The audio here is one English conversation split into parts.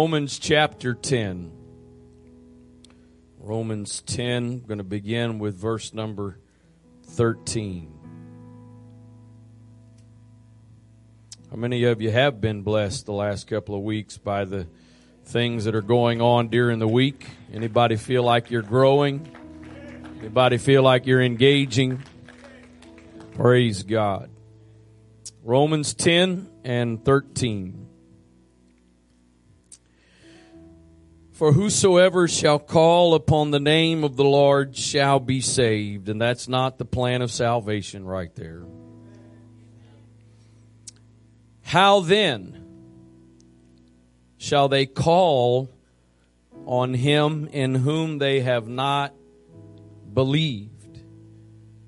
Romans chapter 10. Romans 10, I'm going to begin with verse number 13. How many of you have been blessed the last couple of weeks by the things that are going on during the week? Anybody feel like you're growing? Anybody feel like you're engaging? Praise God. Romans 10 and 13. For whosoever shall call upon the name of the Lord shall be saved. And that's not the plan of salvation right there. How then shall they call on him in whom they have not believed?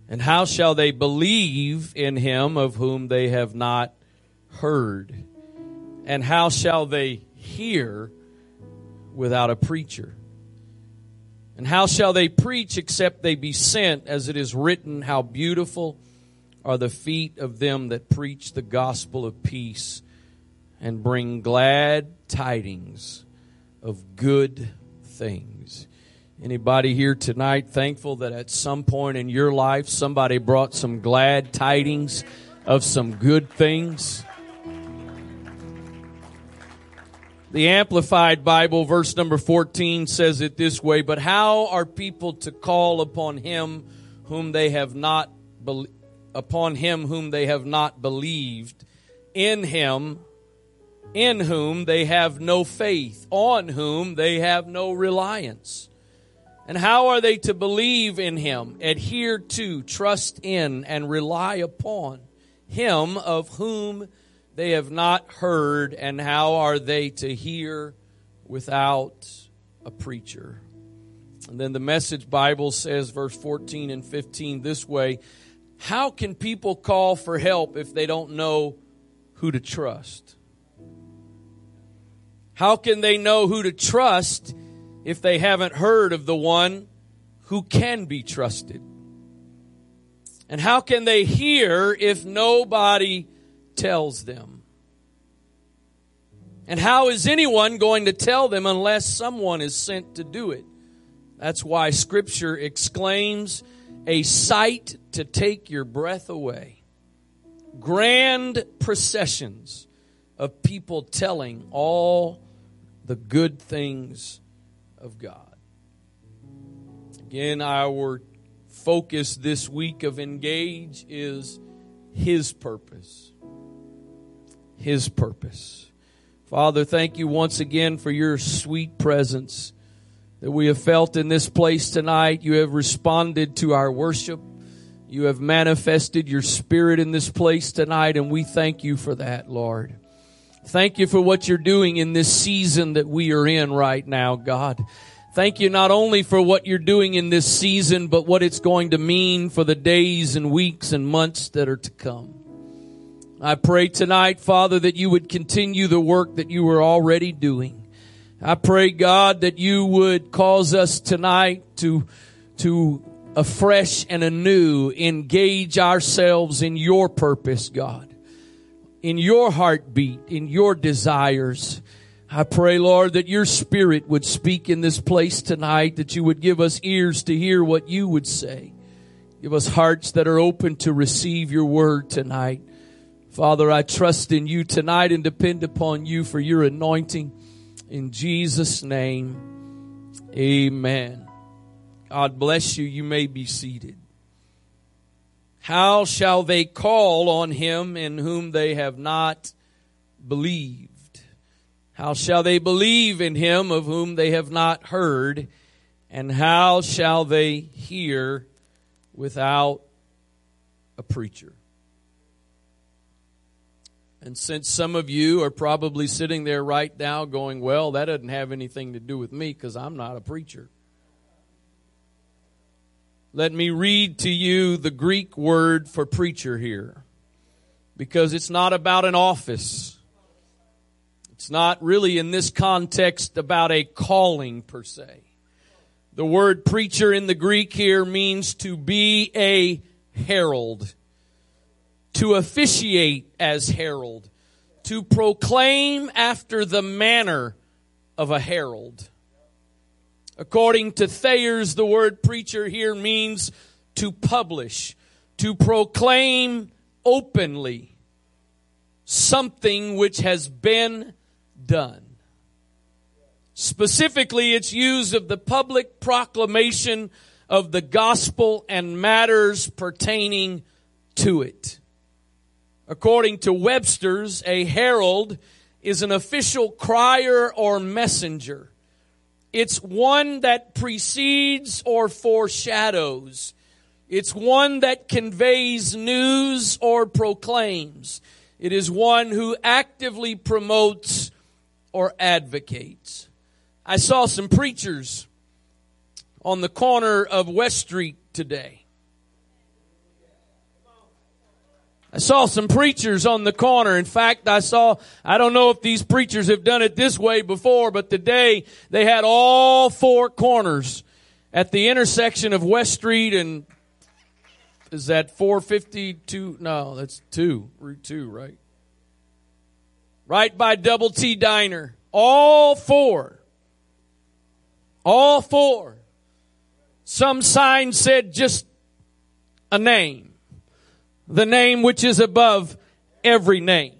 And how shall they believe in him of whom they have not heard? And how shall they hear without a preacher? And how shall they preach except they be sent, as it is written, How beautiful are the feet of them that preach the gospel of peace and bring glad tidings of good things. Anybody here tonight thankful that at some point in your life somebody brought some glad tidings of some good things? The Amplified Bible, verse number 14, says it this way But how are people to call upon him whom they have not upon him whom they have not believed, in him in whom they have no faith, on whom they have no reliance? And how are they to believe in him, adhere to, trust in, and rely upon him of whom they have not heard, and how are they to hear without a preacher? And then the Message Bible says, verse 14 and 15, this way How can people call for help if they don't know who to trust? How can they know who to trust if they haven't heard of the one who can be trusted? And how can they hear if nobody tells them? And how is anyone going to tell them unless someone is sent to do it? That's why Scripture exclaims, a sight to take your breath away. Grand processions of people telling all the good things of God. Again, our focus this week of Engage is His purpose. His purpose. Father, thank you once again for your sweet presence that we have felt in this place tonight. You have responded to our worship. You have manifested your spirit in this place tonight, and we thank you for that, Lord. Thank you for what you're doing in this season that we are in right now, God. Thank you not only for what you're doing in this season, but what it's going to mean for the days and weeks and months that are to come. I pray tonight, Father, that you would continue the work that you were already doing. I pray, God, that you would cause us tonight to, to afresh and anew engage ourselves in your purpose, God, in your heartbeat, in your desires. I pray, Lord, that your spirit would speak in this place tonight, that you would give us ears to hear what you would say. Give us hearts that are open to receive your word tonight. Father, I trust in you tonight and depend upon you for your anointing. In Jesus' name, amen. God bless you. You may be seated. How shall they call on him in whom they have not believed? How shall they believe in him of whom they have not heard? And how shall they hear without a preacher? And since some of you are probably sitting there right now going, well, that doesn't have anything to do with me because I'm not a preacher. Let me read to you the Greek word for preacher here because it's not about an office. It's not really in this context about a calling per se. The word preacher in the Greek here means to be a herald to officiate as herald, to proclaim after the manner of a herald. According to Thayer's, the word preacher here means to publish, to proclaim openly something which has been done. Specifically, it's used of the public proclamation of the gospel and matters pertaining to it. According to Webster's, a herald is an official crier or messenger. It's one that precedes or foreshadows. It's one that conveys news or proclaims. It is one who actively promotes or advocates. I saw some preachers on the corner of West Street today. I saw some preachers on the corner. In fact, I saw, I don't know if these preachers have done it this way before, but today they had all four corners at the intersection of West Street and is that 452? No, that's 2, Route 2, right? Right by Double T Diner. All four. All four. Some sign said just a name the name which is above every name.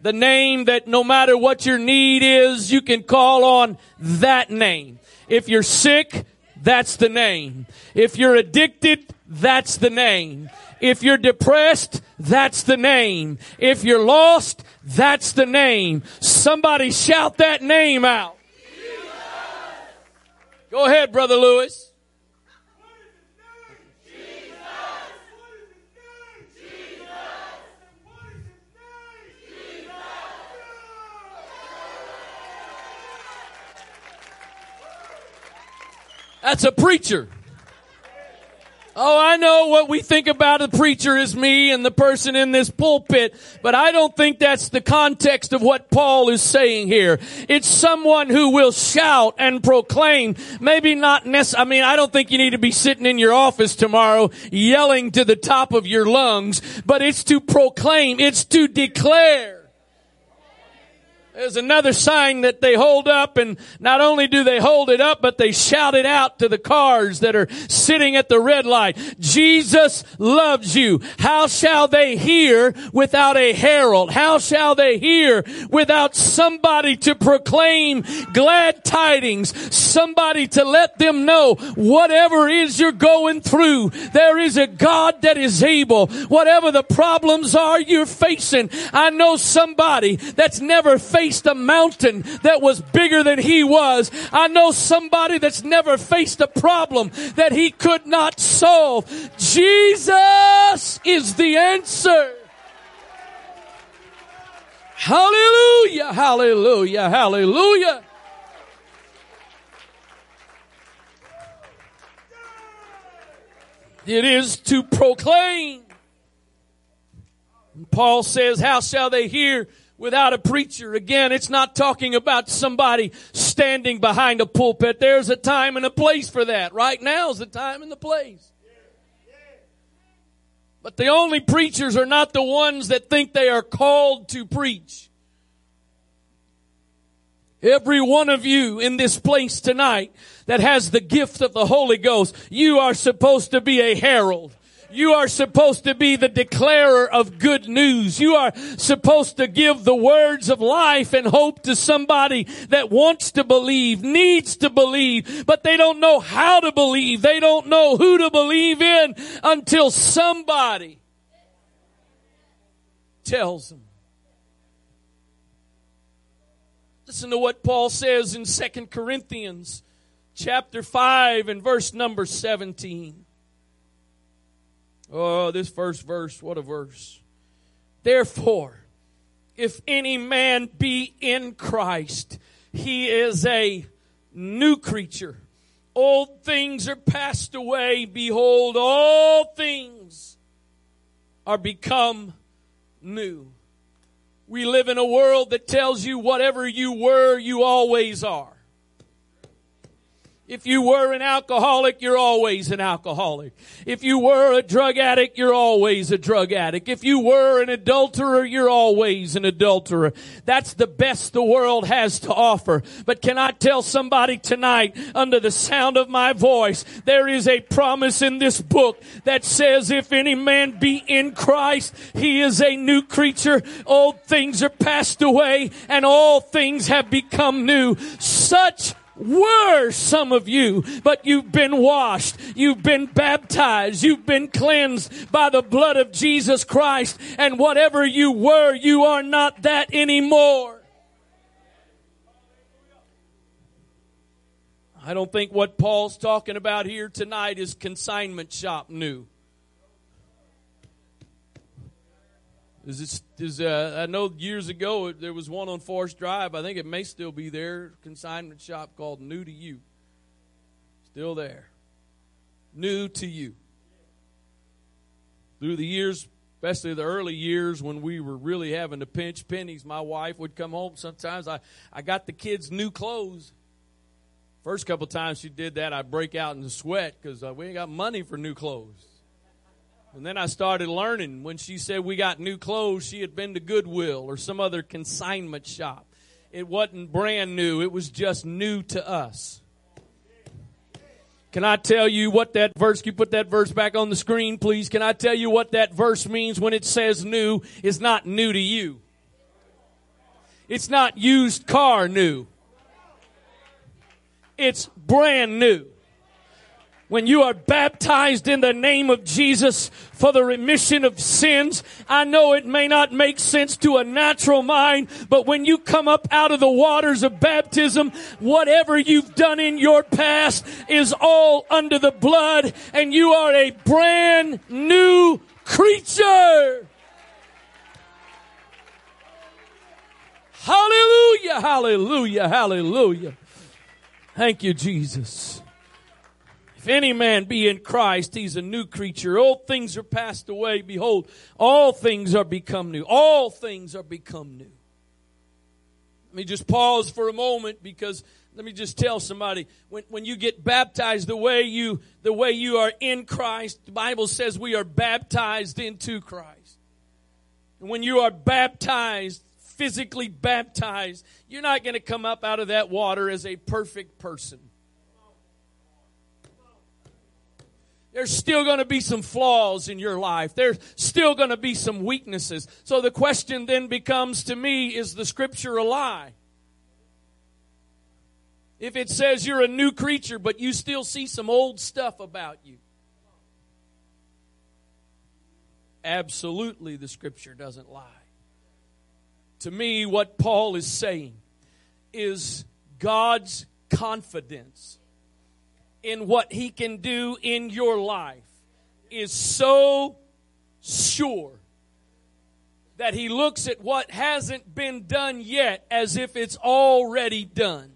The name that no matter what your need is, you can call on that name. If you're sick, that's the name. If you're addicted, that's the name. If you're depressed, that's the name. If you're lost, that's the name. Somebody shout that name out. Go ahead, Brother Lewis. That's a preacher. Oh, I know what we think about a preacher is me and the person in this pulpit, but I don't think that's the context of what Paul is saying here. It's someone who will shout and proclaim, maybe not necessarily, I mean, I don't think you need to be sitting in your office tomorrow yelling to the top of your lungs, but it's to proclaim, it's to declare. There's another sign that they hold up and not only do they hold it up, but they shout it out to the cars that are sitting at the red light. Jesus loves you. How shall they hear without a herald? How shall they hear without somebody to proclaim glad tidings? Somebody to let them know whatever is you're going through, there is a God that is able. Whatever the problems are you're facing, I know somebody that's never faced faced a mountain that was bigger than he was. I know somebody that's never faced a problem that he could not solve. Jesus is the answer. Hallelujah, hallelujah, hallelujah. It is to proclaim. Paul says, how shall they hear without a preacher. Again, it's not talking about somebody standing behind a pulpit. There's a time and a place for that. Right now is the time and the place. But the only preachers are not the ones that think they are called to preach. Every one of you in this place tonight that has the gift of the Holy Ghost, you are supposed to be a herald. You are supposed to be the declarer of good news. You are supposed to give the words of life and hope to somebody that wants to believe, needs to believe, but they don't know how to believe. They don't know who to believe in until somebody tells them. Listen to what Paul says in 2 Corinthians chapter 5 and verse number 17. Oh, this first verse, what a verse. Therefore, if any man be in Christ, he is a new creature. Old things are passed away. Behold, all things are become new. We live in a world that tells you whatever you were, you always are. If you were an alcoholic, you're always an alcoholic. If you were a drug addict, you're always a drug addict. If you were an adulterer, you're always an adulterer. That's the best the world has to offer. But can I tell somebody tonight, under the sound of my voice, there is a promise in this book that says, if any man be in Christ, he is a new creature. Old things are passed away and all things have become new. Such were some of you, but you've been washed, you've been baptized, you've been cleansed by the blood of Jesus Christ, and whatever you were, you are not that anymore. I don't think what Paul's talking about here tonight is consignment shop new. Is it, is, uh, I know years ago there was one on Forest Drive. I think it may still be there. Consignment shop called New to You. Still there. New to You. Through the years, especially the early years when we were really having to pinch pennies, my wife would come home. Sometimes I, I got the kids new clothes. First couple times she did that, I'd break out in sweat because uh, we ain't got money for new clothes. And then I started learning when she said we got new clothes, she had been to Goodwill or some other consignment shop. It wasn't brand new, it was just new to us. Can I tell you what that verse, can you put that verse back on the screen, please? Can I tell you what that verse means when it says new is not new to you? It's not used car new. It's brand new when you are baptized in the name of Jesus for the remission of sins, I know it may not make sense to a natural mind, but when you come up out of the waters of baptism, whatever you've done in your past is all under the blood and you are a brand new creature. Hallelujah, hallelujah, hallelujah. Thank you, Jesus. If any man be in Christ, he's a new creature. Old things are passed away. Behold, all things are become new. All things are become new. Let me just pause for a moment because let me just tell somebody when, when you get baptized the way you the way you are in Christ, the Bible says we are baptized into Christ. And when you are baptized, physically baptized, you're not going to come up out of that water as a perfect person. There's still going to be some flaws in your life. There's still going to be some weaknesses. So the question then becomes to me, is the scripture a lie? If it says you're a new creature, but you still see some old stuff about you. Absolutely, the scripture doesn't lie. To me, what Paul is saying is God's confidence in what he can do in your life is so sure that he looks at what hasn't been done yet as if it's already done.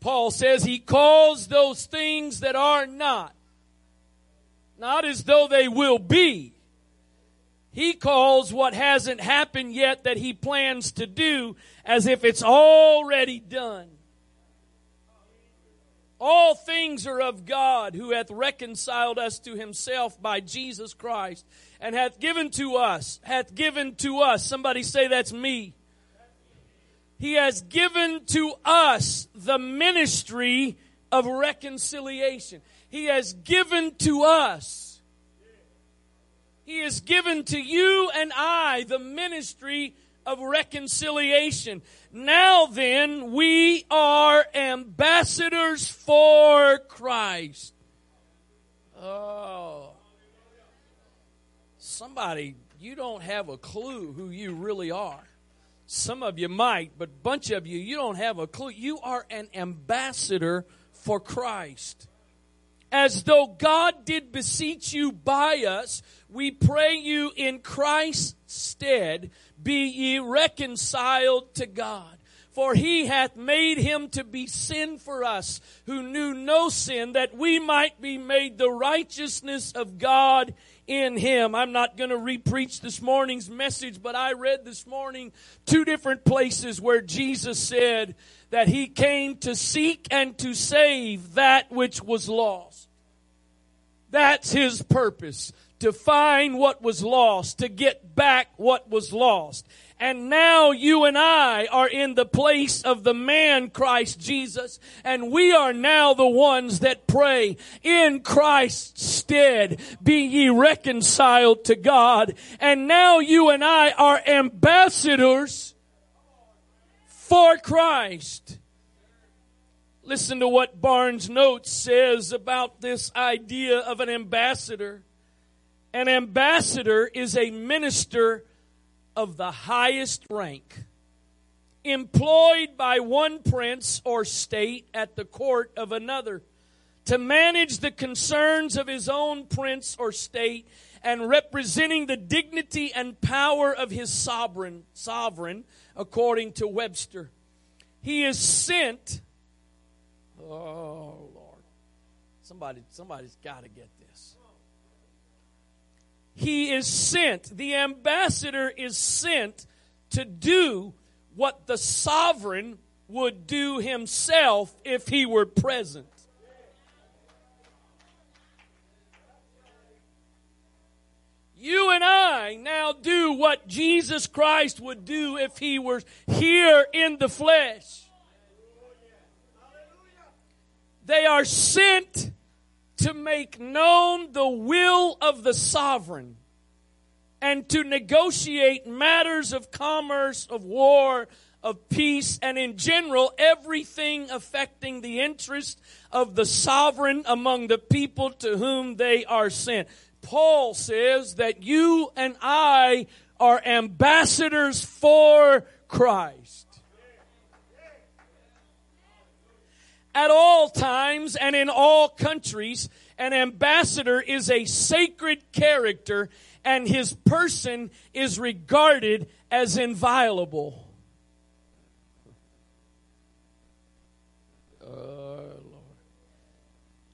Paul says he calls those things that are not, not as though they will be. He calls what hasn't happened yet that he plans to do as if it's already done. All things are of God who hath reconciled us to himself by Jesus Christ and hath given to us, hath given to us. Somebody say that's me. He has given to us the ministry of reconciliation. He has given to us. He has given to you and I the ministry of reconciliation. Now then, we are ambassadors for Christ. Oh. Somebody, you don't have a clue who you really are. Some of you might, but bunch of you, you don't have a clue. You are an ambassador for Christ. As though God did beseech you by us, we pray you in Christ's stead be ye reconciled to God. For he hath made him to be sin for us, who knew no sin, that we might be made the righteousness of God in him. I'm not going to repreach this morning's message, but I read this morning two different places where Jesus said that he came to seek and to save that which was lost. That's his purpose. To find what was lost, to get back what was lost. And now you and I are in the place of the man Christ Jesus. And we are now the ones that pray in Christ's stead. Be ye reconciled to God. And now you and I are ambassadors for Christ. Listen to what Barnes Notes says about this idea of an ambassador. An ambassador is a minister of the highest rank, employed by one prince or state at the court of another to manage the concerns of his own prince or state and representing the dignity and power of his sovereign sovereign according to Webster. He is sent oh lord. Somebody somebody's got to get this he is sent. The ambassador is sent to do what the sovereign would do himself if he were present. You and I now do what Jesus Christ would do if he were here in the flesh. They are sent to make known the will of the sovereign and to negotiate matters of commerce, of war, of peace, and in general, everything affecting the interest of the sovereign among the people to whom they are sent. Paul says that you and I are ambassadors for Christ. At all times and in all countries. An ambassador is a sacred character and his person is regarded as inviolable. Uh, Lord.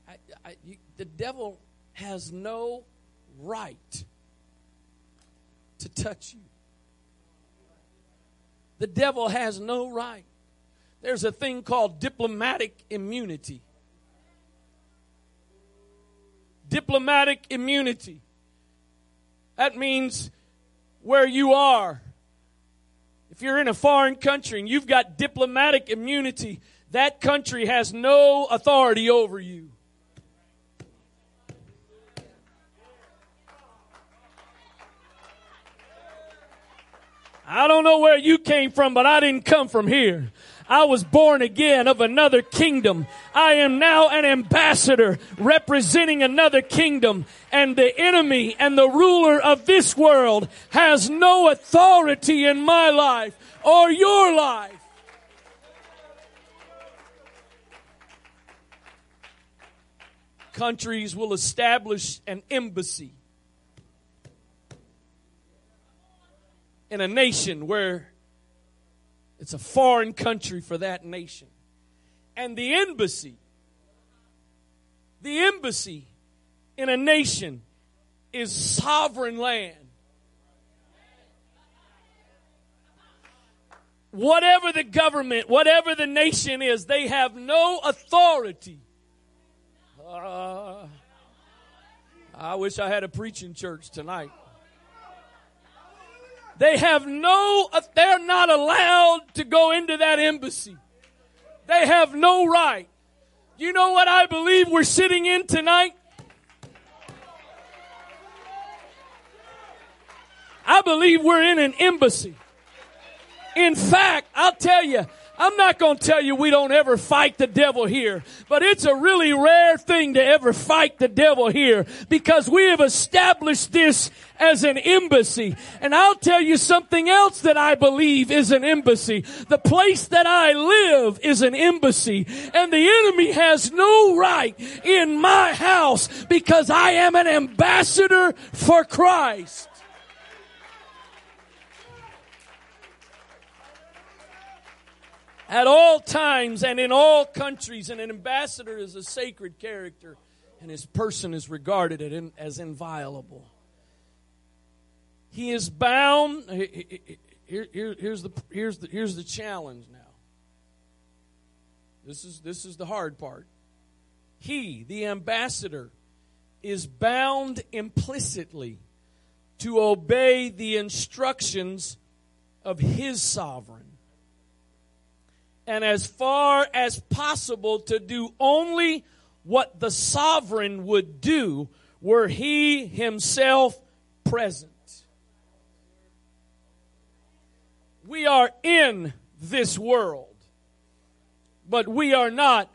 I, I, you, the devil has no right to touch you. The devil has no right there's a thing called diplomatic immunity. Diplomatic immunity. That means where you are. If you're in a foreign country and you've got diplomatic immunity, that country has no authority over you. I don't know where you came from, but I didn't come from here. I was born again of another kingdom. I am now an ambassador representing another kingdom and the enemy and the ruler of this world has no authority in my life or your life. Countries will establish an embassy in a nation where it's a foreign country for that nation. And the embassy, the embassy in a nation is sovereign land. Whatever the government, whatever the nation is, they have no authority. Uh, I wish I had a preaching church tonight. They have no, they're not allowed to go into that embassy. They have no right. You know what I believe we're sitting in tonight? I believe we're in an embassy. In fact, I'll tell you, I'm not going to tell you we don't ever fight the devil here, but it's a really rare thing to ever fight the devil here because we have established this as an embassy. And I'll tell you something else that I believe is an embassy. The place that I live is an embassy and the enemy has no right in my house because I am an ambassador for Christ. At all times and in all countries. And an ambassador is a sacred character, and his person is regarded as inviolable. He is bound. Here, here, here's, the, here's, the, here's the challenge now. This is, this is the hard part. He, the ambassador, is bound implicitly to obey the instructions of his sovereign. And as far as possible, to do only what the sovereign would do were he himself present. We are in this world, but we are not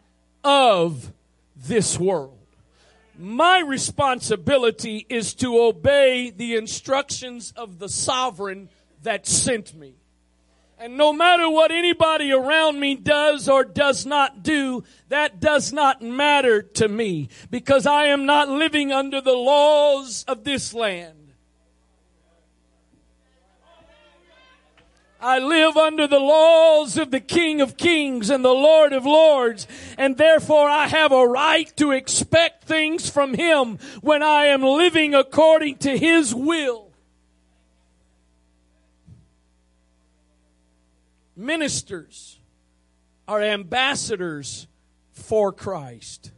of this world. My responsibility is to obey the instructions of the sovereign that sent me. And no matter what anybody around me does or does not do, that does not matter to me because I am not living under the laws of this land. I live under the laws of the King of Kings and the Lord of Lords, and therefore I have a right to expect things from Him when I am living according to His will. Ministers are ambassadors for Christ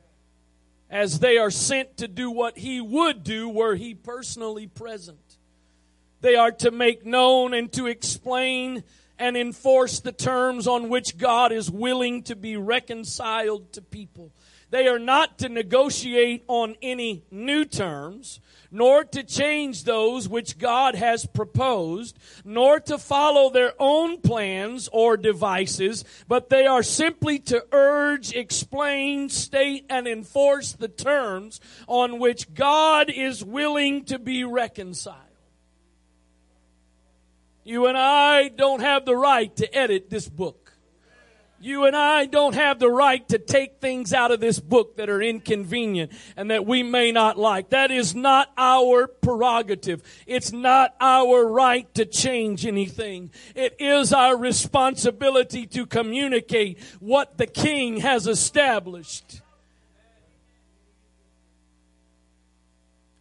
as they are sent to do what He would do were He personally present. They are to make known and to explain and enforce the terms on which God is willing to be reconciled to people. They are not to negotiate on any new terms, nor to change those which God has proposed, nor to follow their own plans or devices, but they are simply to urge, explain, state, and enforce the terms on which God is willing to be reconciled. You and I don't have the right to edit this book. You and I don't have the right to take things out of this book that are inconvenient and that we may not like. That is not our prerogative. It's not our right to change anything. It is our responsibility to communicate what the King has established.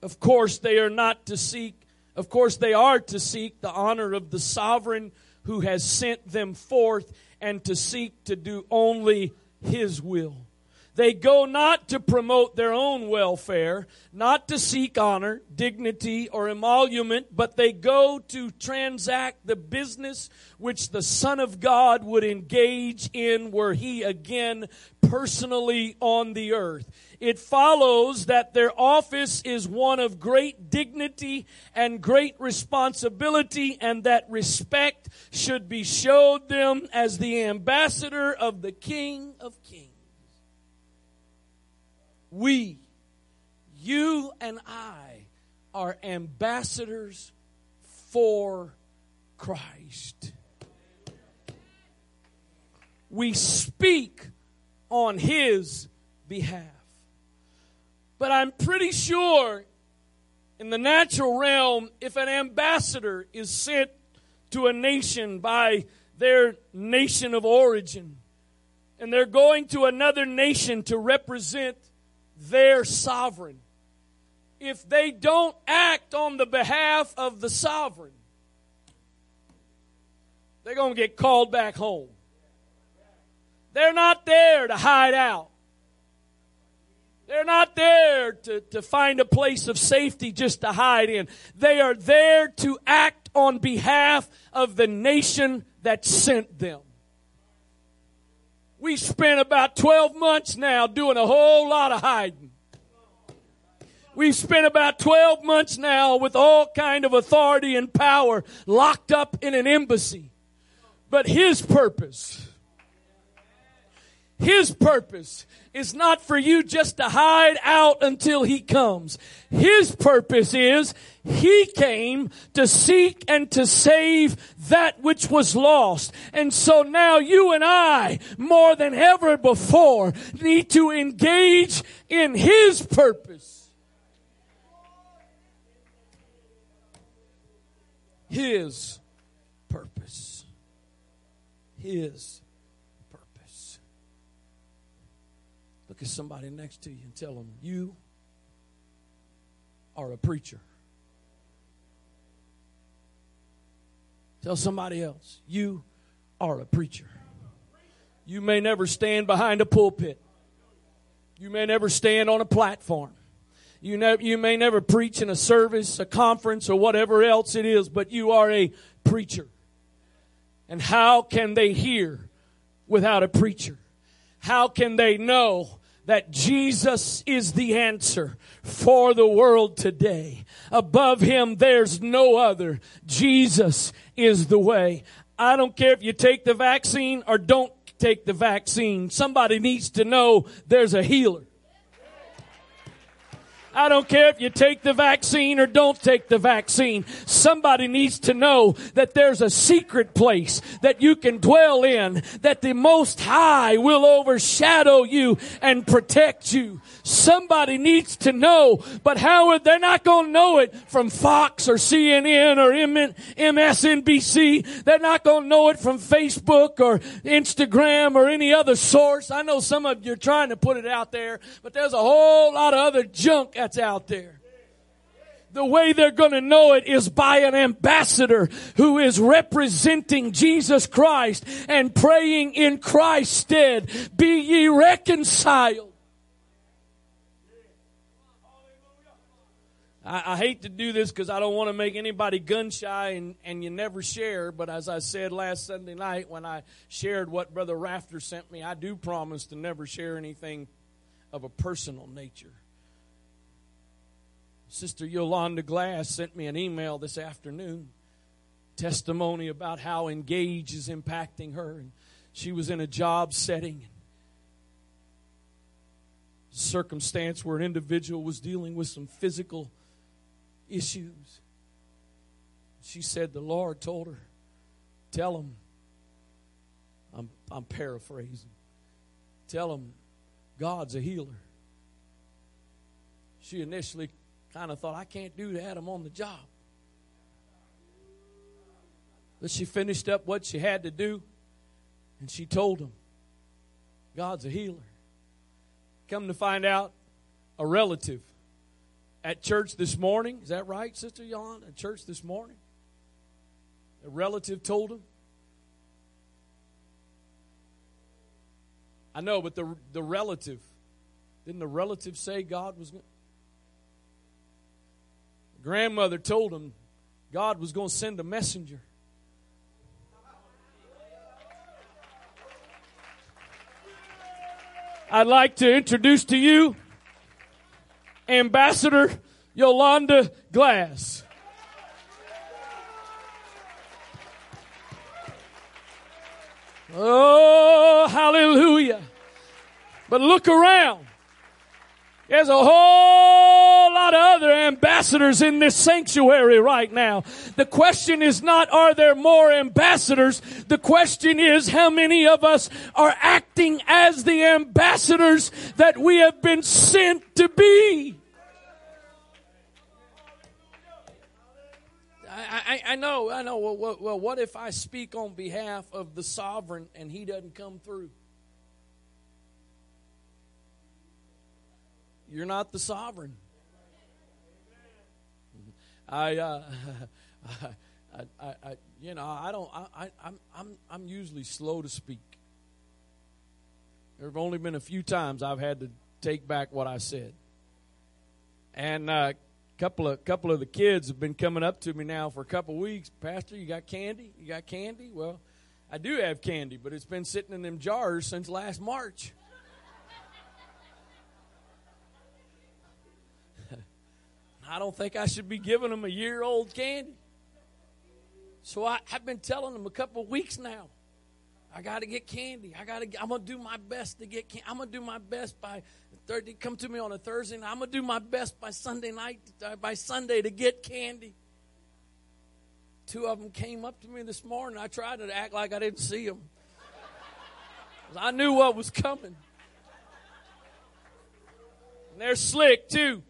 Of course, they are not to seek of course, they are to seek the honor of the sovereign who has sent them forth and to seek to do only his will. They go not to promote their own welfare, not to seek honor, dignity, or emolument, but they go to transact the business which the Son of God would engage in were he again personally on the earth. It follows that their office is one of great dignity and great responsibility, and that respect should be showed them as the ambassador of the King of Kings we, you and I, are ambassadors for Christ. We speak on His behalf. But I'm pretty sure in the natural realm, if an ambassador is sent to a nation by their nation of origin, and they're going to another nation to represent their sovereign. If they don't act on the behalf of the sovereign, they're going to get called back home. They're not there to hide out. They're not there to, to find a place of safety just to hide in. They are there to act on behalf of the nation that sent them. We spent about 12 months now doing a whole lot of hiding. We've spent about 12 months now with all kind of authority and power locked up in an embassy. But his purpose, his purpose is not for you just to hide out until he comes. His purpose is he came to seek and to save that which was lost. And so now you and I, more than ever before, need to engage in his purpose. His purpose. His Look at somebody next to you and tell them, You are a preacher. Tell somebody else, You are a preacher. You may never stand behind a pulpit. You may never stand on a platform. You, you may never preach in a service, a conference, or whatever else it is, but you are a preacher. And how can they hear without a preacher? How can they know that Jesus is the answer for the world today? Above him, there's no other. Jesus is the way. I don't care if you take the vaccine or don't take the vaccine. Somebody needs to know there's a healer. I don't care if you take the vaccine or don't take the vaccine. Somebody needs to know that there's a secret place that you can dwell in, that the Most High will overshadow you and protect you. Somebody needs to know, but Howard, they're not going to know it from Fox or CNN or MSNBC. They're not going to know it from Facebook or Instagram or any other source. I know some of you are trying to put it out there, but there's a whole lot of other junk that's out there. The way they're to know it is by an ambassador who is representing Jesus Christ and praying in Christ's stead. Be ye reconciled. I, I hate to do this because I don't want to make anybody gun shy and, and you never share. But as I said last Sunday night when I shared what Brother Rafter sent me, I do promise to never share anything of a personal nature. Sister Yolanda Glass sent me an email this afternoon, testimony about how engage is impacting her. She was in a job setting, circumstance where an individual was dealing with some physical issues. She said the Lord told her, Tell him, I'm, I'm paraphrasing, tell him God's a healer. She initially kind of thought, I can't do that. I'm on the job. But she finished up what she had to do, and she told him, God's a healer. Come to find out, a relative at church this morning, is that right, Sister Yolanda? At church this morning? A relative told him. I know, but the, the relative, didn't the relative say God was going grandmother told him God was going to send a messenger. I'd like to introduce to you Ambassador Yolanda Glass. Oh, hallelujah. But look around. There's a whole lot of other ambassadors in this sanctuary right now. The question is not, are there more ambassadors? The question is, how many of us are acting as the ambassadors that we have been sent to be? I, I, I know, I know. Well, well, what if I speak on behalf of the sovereign and he doesn't come through? You're not the sovereign. I, uh, I, I, I, you know, I don't. I, I'm, I'm, I'm usually slow to speak. There have only been a few times I've had to take back what I said, and a uh, couple of couple of the kids have been coming up to me now for a couple of weeks. Pastor, you got candy? You got candy? Well, I do have candy, but it's been sitting in them jars since last March. I don't think I should be giving them a year old candy. So I, have been telling them a couple of weeks now. I got to get candy. I got to. I'm gonna do my best to get. Candy. I'm gonna do my best by Thursday. Come to me on a Thursday. Night. I'm gonna do my best by Sunday night. Uh, by Sunday to get candy. Two of them came up to me this morning. I tried to act like I didn't see them. I knew what was coming. And they're slick too.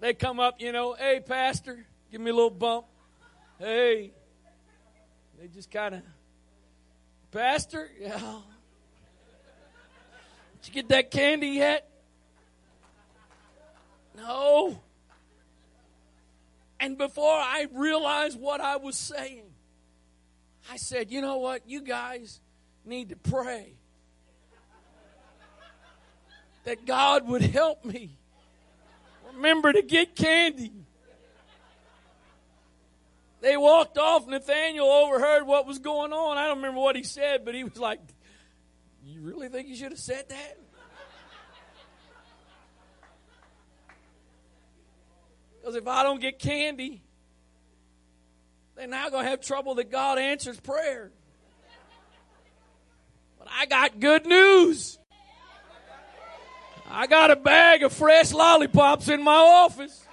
They come up, you know, hey, Pastor, give me a little bump. Hey. They just kind of, Pastor, yeah. Did you get that candy yet? No. And before I realized what I was saying, I said, you know what? You guys need to pray that God would help me. Remember to get candy. They walked off. Nathaniel overheard what was going on. I don't remember what he said, but he was like, You really think you should have said that? Because if I don't get candy, they're now going to have trouble that God answers prayer. But I got good news. I got a bag of fresh lollipops in my office.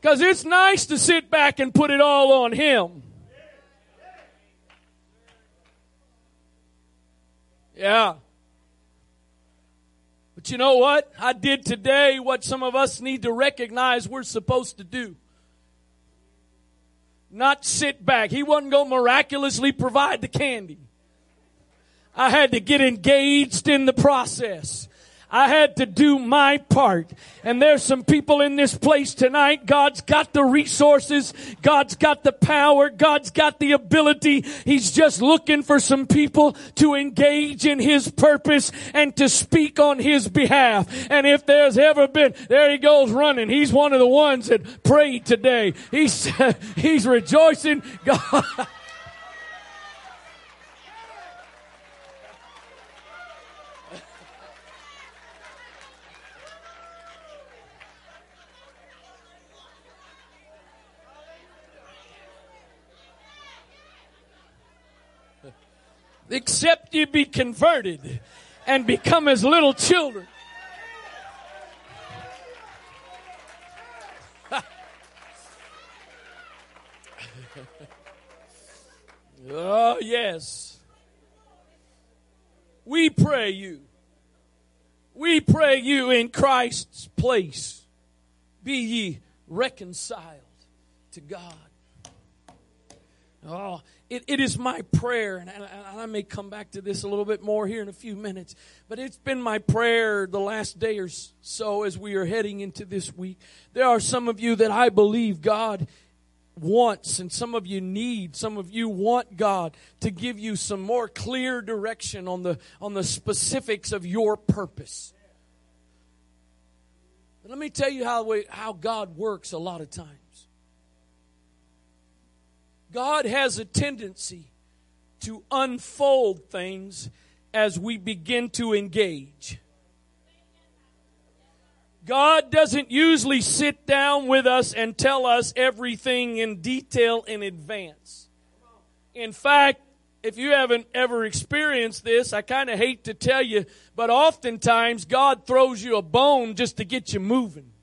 Because it's nice to sit back and put it all on Him. Yeah. But you know what? I did today what some of us need to recognize we're supposed to do. Not sit back. He wasn't going to miraculously provide the candy. I had to get engaged in the process. I had to do my part. And there's some people in this place tonight. God's got the resources. God's got the power. God's got the ability. He's just looking for some people to engage in His purpose and to speak on His behalf. And if there's ever been, there he goes running. He's one of the ones that prayed today. He's, he's rejoicing. God. Except you be converted and become as little children. oh, yes. We pray you. We pray you in Christ's place. Be ye reconciled to God. Oh, it, it is my prayer, and, and I may come back to this a little bit more here in a few minutes, but it's been my prayer the last day or so as we are heading into this week. There are some of you that I believe God wants and some of you need some of you want God to give you some more clear direction on the on the specifics of your purpose but let me tell you how how God works a lot of times God has a tendency to unfold things as we begin to engage. God doesn't usually sit down with us and tell us everything in detail in advance. In fact, if you haven't ever experienced this, I kind of hate to tell you, but oftentimes God throws you a bone just to get you moving.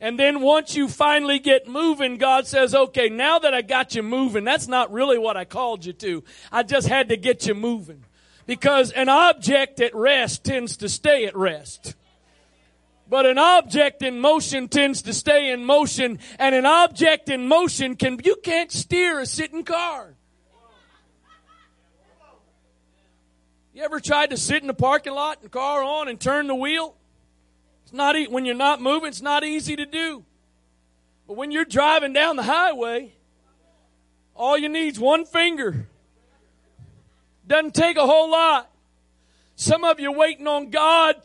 And then once you finally get moving, God says, okay, now that I got you moving, that's not really what I called you to. I just had to get you moving. Because an object at rest tends to stay at rest. But an object in motion tends to stay in motion, and an object in motion can, you can't steer a sitting car. You ever tried to sit in the parking lot and car on and turn the wheel? Not e- when you're not moving, it's not easy to do. But when you're driving down the highway, all you need is one finger. Doesn't take a whole lot. Some of you waiting on God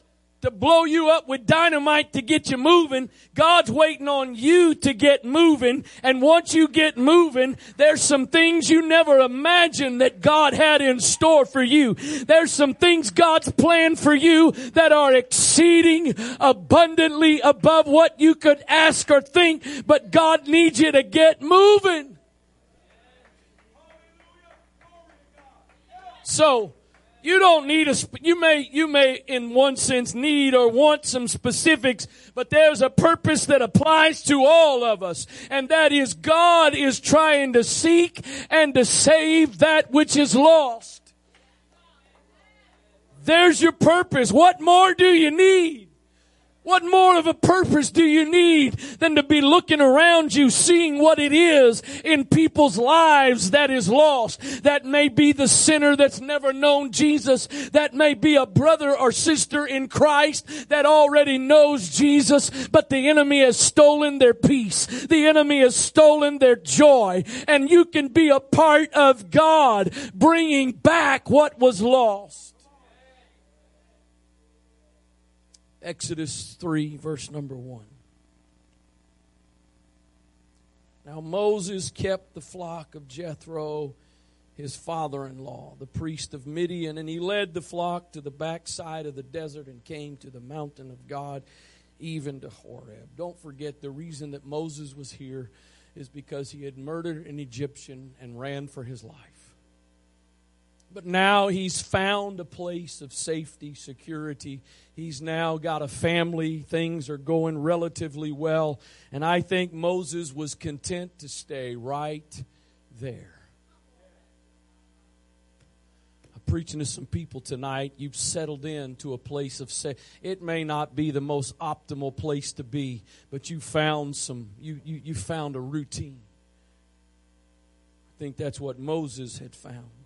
to blow you up with dynamite to get you moving. God's waiting on you to get moving. And once you get moving, there's some things you never imagined that God had in store for you. There's some things God's planned for you that are exceeding abundantly above what you could ask or think, but God needs you to get moving. So, you don't need a, you may, you may in one sense need or want some specifics, but there's a purpose that applies to all of us. And that is God is trying to seek and to save that which is lost. There's your purpose. What more do you need? What more of a purpose do you need than to be looking around you, seeing what it is in people's lives that is lost? That may be the sinner that's never known Jesus. That may be a brother or sister in Christ that already knows Jesus, but the enemy has stolen their peace. The enemy has stolen their joy. And you can be a part of God bringing back what was lost. Exodus 3, verse number 1. Now Moses kept the flock of Jethro, his father in law, the priest of Midian, and he led the flock to the backside of the desert and came to the mountain of God, even to Horeb. Don't forget the reason that Moses was here is because he had murdered an Egyptian and ran for his life. But now he's found a place of safety, security. He's now got a family. Things are going relatively well. And I think Moses was content to stay right there. I'm preaching to some people tonight. You've settled in to a place of say it may not be the most optimal place to be, but you found some you, you, you found a routine. I think that's what Moses had found.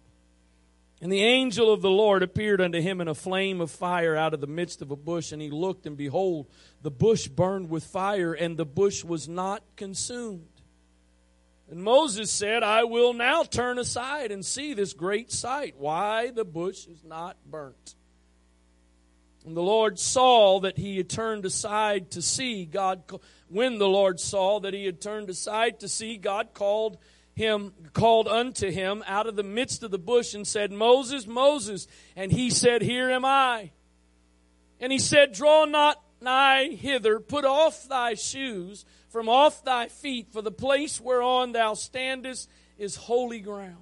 And the angel of the Lord appeared unto him in a flame of fire out of the midst of a bush. And he looked, and behold, the bush burned with fire, and the bush was not consumed. And Moses said, I will now turn aside and see this great sight, why the bush is not burnt. And the Lord saw that he had turned aside to see. God, when the Lord saw that he had turned aside to see, God called him called unto him out of the midst of the bush and said, Moses, Moses. And he said, Here am I. And he said, Draw not nigh hither, put off thy shoes from off thy feet, for the place whereon thou standest is holy ground.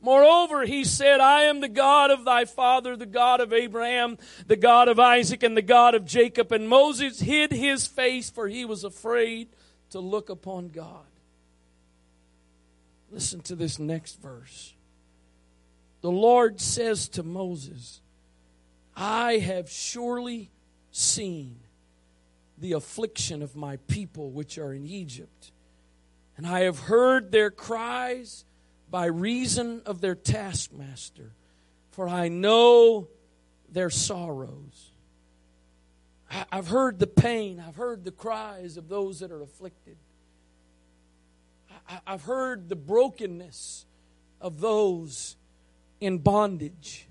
Moreover, he said, I am the God of thy father, the God of Abraham, the God of Isaac, and the God of Jacob. And Moses hid his face, for he was afraid to look upon God. Listen to this next verse. The Lord says to Moses, I have surely seen the affliction of my people which are in Egypt, and I have heard their cries by reason of their taskmaster, for I know their sorrows. I've heard the pain, I've heard the cries of those that are afflicted. I've heard the brokenness of those in bondage.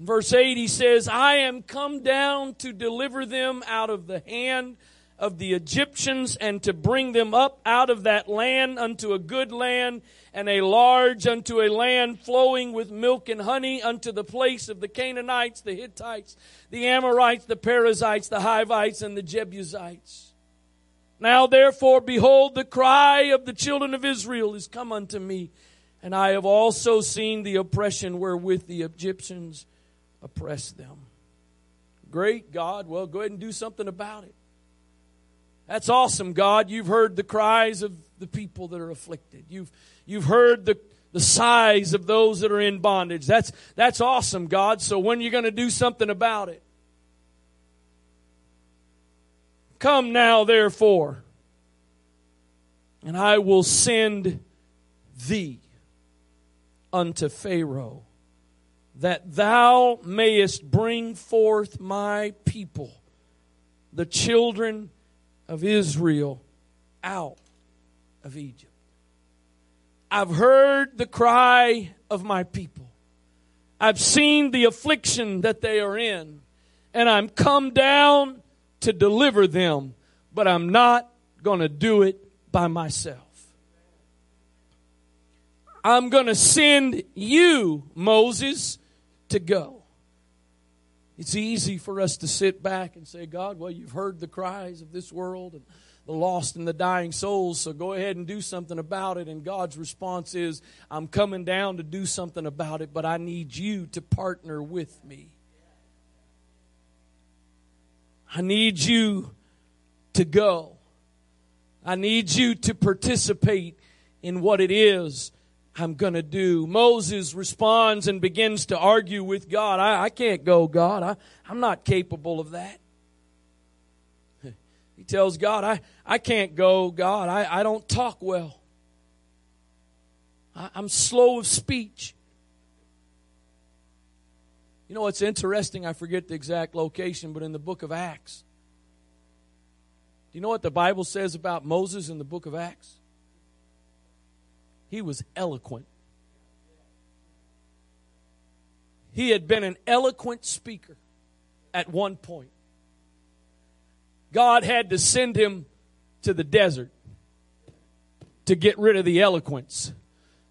In verse 8, he says, I am come down to deliver them out of the hand of the Egyptians and to bring them up out of that land unto a good land and a large unto a land flowing with milk and honey unto the place of the Canaanites, the Hittites, the Amorites, the Perizzites, the Hivites, and the Jebusites. Now therefore, behold, the cry of the children of Israel is come unto me, and I have also seen the oppression wherewith the Egyptians oppress them. Great God. Well, go ahead and do something about it. That's awesome, God. You've heard the cries of the people that are afflicted. You've, you've heard the, the sighs of those that are in bondage. That's, that's awesome, God. So when are you going to do something about it? Come now, therefore, and I will send thee unto Pharaoh, that thou mayest bring forth my people, the children of Israel, out of Egypt. I've heard the cry of my people. I've seen the affliction that they are in, and I'm come down to deliver them, but I'm not going to do it by myself. I'm going to send you, Moses, to go. It's easy for us to sit back and say, God, well, you've heard the cries of this world and the lost and the dying souls, so go ahead and do something about it. And God's response is, I'm coming down to do something about it, but I need you to partner with me. I need you to go. I need you to participate in what it is I'm going to do. Moses responds and begins to argue with God. I, I can't go, God. I, I'm not capable of that. He tells God, I, I can't go, God. I, I don't talk well. I, I'm slow of speech. You know what's interesting? I forget the exact location, but in the book of Acts, do you know what the Bible says about Moses in the book of Acts? He was eloquent. He had been an eloquent speaker at one point. God had to send him to the desert to get rid of the eloquence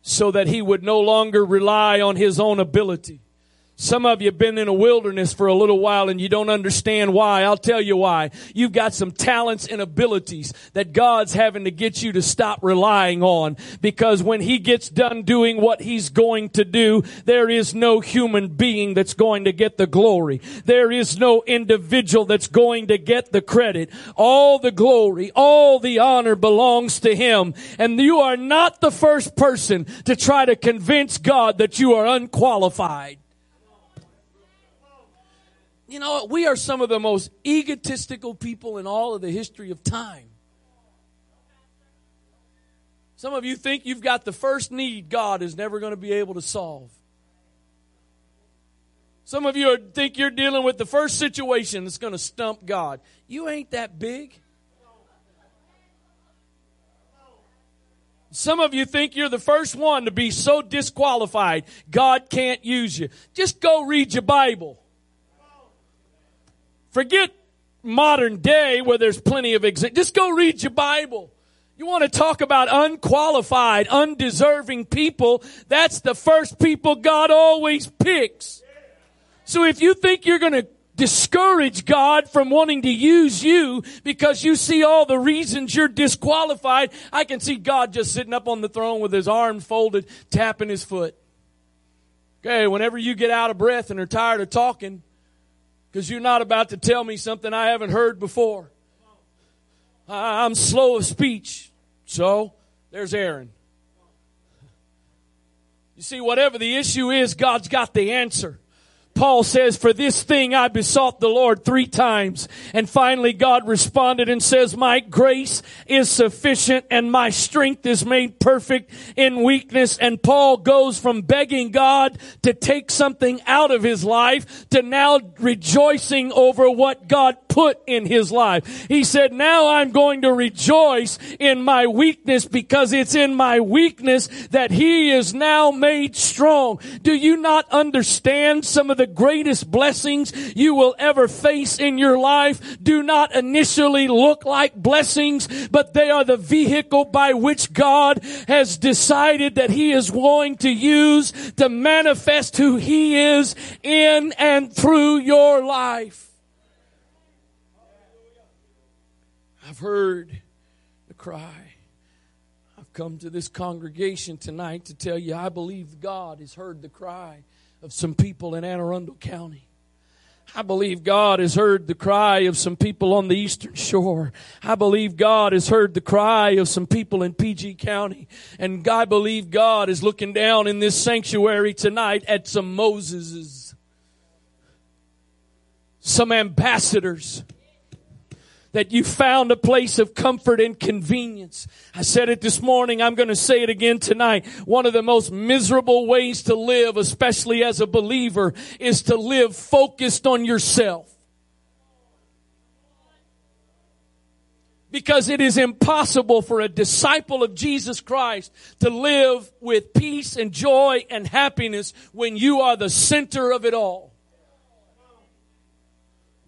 so that he would no longer rely on his own ability some of you have been in a wilderness for a little while and you don't understand why. I'll tell you why. You've got some talents and abilities that God's having to get you to stop relying on because when He gets done doing what He's going to do, there is no human being that's going to get the glory. There is no individual that's going to get the credit. All the glory, all the honor belongs to Him. And you are not the first person to try to convince God that you are unqualified. You know, we are some of the most egotistical people in all of the history of time. Some of you think you've got the first need God is never going to be able to solve. Some of you think you're dealing with the first situation that's going to stump God. You ain't that big. Some of you think you're the first one to be so disqualified, God can't use you. Just go read your Bible. Forget modern day where there's plenty of examples. Just go read your Bible. You want to talk about unqualified, undeserving people? That's the first people God always picks. So if you think you're going to discourage God from wanting to use you because you see all the reasons you're disqualified, I can see God just sitting up on the throne with his arms folded, tapping his foot. Okay, whenever you get out of breath and are tired of talking, because you're not about to tell me something I haven't heard before. I'm slow of speech. So, there's Aaron. You see, whatever the issue is, God's got the answer. Paul says, for this thing I besought the Lord three times. And finally God responded and says, my grace is sufficient and my strength is made perfect in weakness. And Paul goes from begging God to take something out of his life to now rejoicing over what God put in his life. He said, now I'm going to rejoice in my weakness because it's in my weakness that he is now made strong. Do you not understand some of the greatest blessings you will ever face in your life do not initially look like blessings, but they are the vehicle by which God has decided that he is going to use to manifest who he is in and through your life. I've heard the cry. I've come to this congregation tonight to tell you I believe God has heard the cry of some people in Anne Arundel County. I believe God has heard the cry of some people on the eastern shore. I believe God has heard the cry of some people in PG County. And I believe God is looking down in this sanctuary tonight at some Moseses, some ambassadors, that you found a place of comfort and convenience. I said it this morning. I'm going to say it again tonight. One of the most miserable ways to live, especially as a believer, is to live focused on yourself. Because it is impossible for a disciple of Jesus Christ to live with peace and joy and happiness when you are the center of it all.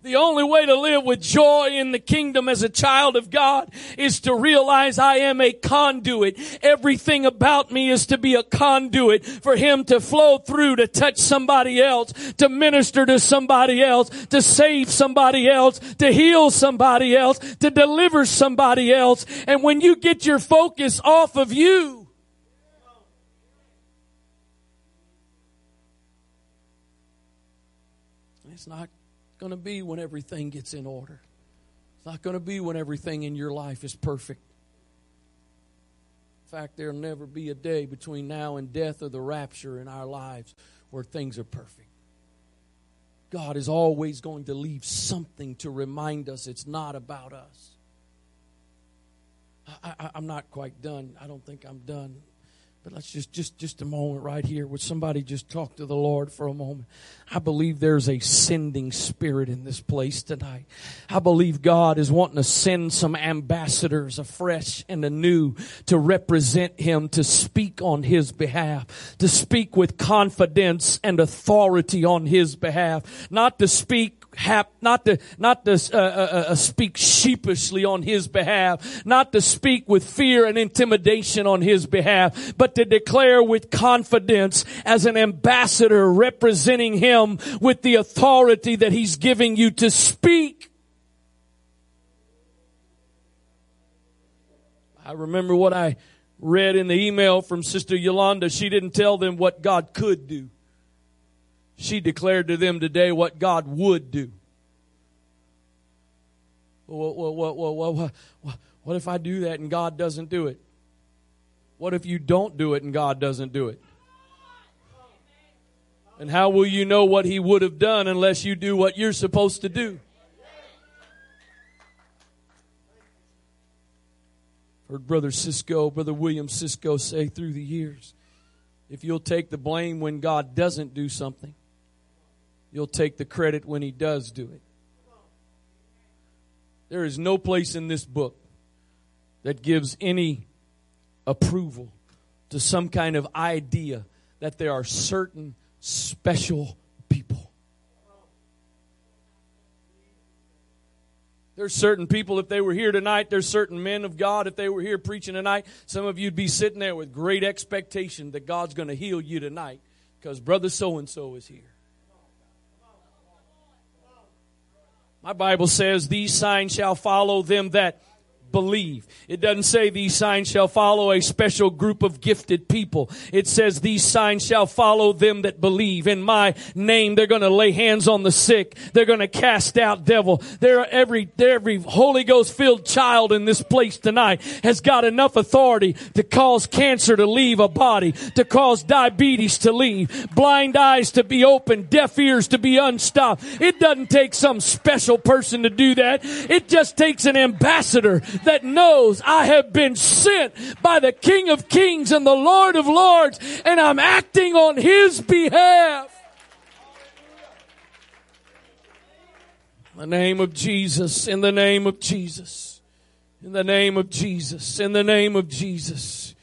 The only way to live with joy in the kingdom as a child of God is to realize I am a conduit. Everything about me is to be a conduit for Him to flow through, to touch somebody else, to minister to somebody else, to save somebody else, to heal somebody else, to deliver somebody else. And when you get your focus off of you, it's not going to be when everything gets in order. It's not going to be when everything in your life is perfect. In fact, there'll never be a day between now and death or the rapture in our lives where things are perfect. God is always going to leave something to remind us it's not about us. I, I'm not quite done. I don't think I'm done. But let's just, just, just a moment right here. Would somebody just talk to the Lord for a moment? I believe there's a sending spirit in this place tonight. I believe God is wanting to send some ambassadors afresh and anew to represent Him, to speak on His behalf, to speak with confidence and authority on His behalf, not to speak hap, not to, not to uh, uh, uh, speak sheepishly on his behalf, not to speak with fear and intimidation on his behalf, but to declare with confidence as an ambassador representing him with the authority that he's giving you to speak. I remember what I read in the email from Sister Yolanda. She didn't tell them what God could do she declared to them today what God would do. Well, well, well, what if I do that and God doesn't do it? What if you don't do it and God doesn't do it? And how will you know what He would have done unless you do what you're supposed to do? Heard Brother Cisco, Brother William Cisco say through the years if you'll take the blame when God doesn't do something, you'll take the credit when he does do it. There is no place in this book that gives any approval to some kind of idea that there are certain special people. There's certain people, if they were here tonight, there's certain men of God, if they were here preaching tonight, some of you'd be sitting there with great expectation that God's going to heal you tonight because brother so and so is here. My Bible says, These signs shall follow them that believe. It doesn't say these signs shall follow a special group of gifted people. It says these signs shall follow them that believe. In my name, they're going to lay hands on the sick. They're going to cast out devil. There, every, every Holy Ghost filled child in this place tonight has got enough authority to cause cancer to leave a body, to cause diabetes to leave, blind eyes to be opened, deaf ears to be unstopped. It doesn't take some special person to do that. It just takes an ambassador that knows I have been sent by the King of Kings and the Lord of Lords and I'm acting on His behalf. In the name of Jesus, in the name of Jesus, in the name of Jesus, in the name of Jesus,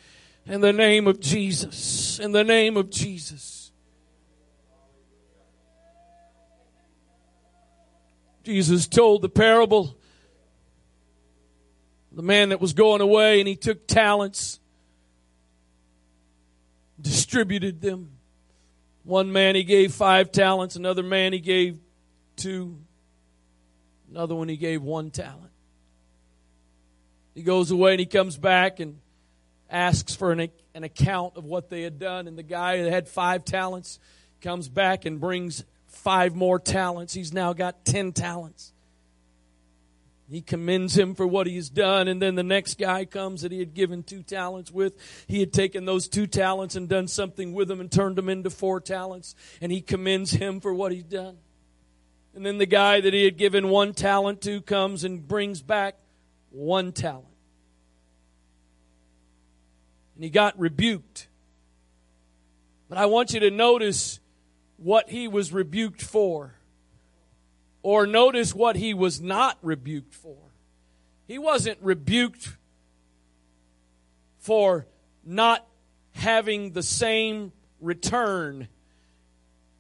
in the name of Jesus, in the name of Jesus. Jesus told the parable the man that was going away and he took talents, distributed them. One man he gave five talents, another man he gave two, another one he gave one talent. He goes away and he comes back and asks for an, an account of what they had done. And the guy that had five talents comes back and brings five more talents. He's now got ten talents. He commends him for what he's done. And then the next guy comes that he had given two talents with. He had taken those two talents and done something with them and turned them into four talents. And he commends him for what he's done. And then the guy that he had given one talent to comes and brings back one talent. And he got rebuked. But I want you to notice what he was rebuked for. Or notice what he was not rebuked for. He wasn't rebuked for not having the same return.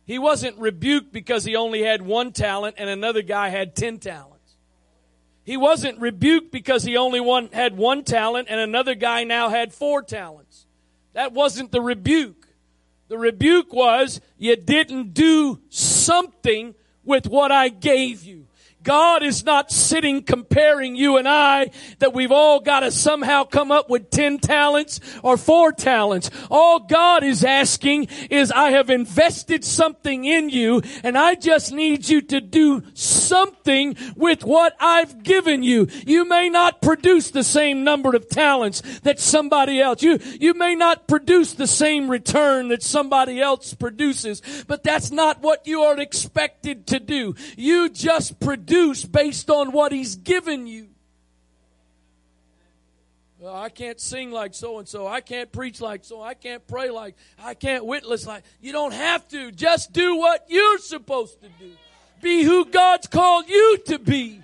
He wasn't rebuked because he only had one talent and another guy had ten talents. He wasn't rebuked because he only one, had one talent and another guy now had four talents. That wasn't the rebuke. The rebuke was you didn't do something with what I gave you. God is not sitting comparing you and I that we've all got to somehow come up with 10 talents or four talents. All God is asking is I have invested something in you and I just need you to do something with what I've given you. You may not produce the same number of talents that somebody else. You, you may not produce the same return that somebody else produces, but that's not what you are expected to do. You just produce produce based on what He's given you. Well, I can't sing like so and so. I can't preach like so. I can't pray like. I can't witness like. You don't have to. Just do what you're supposed to do. Be who God's called you to be.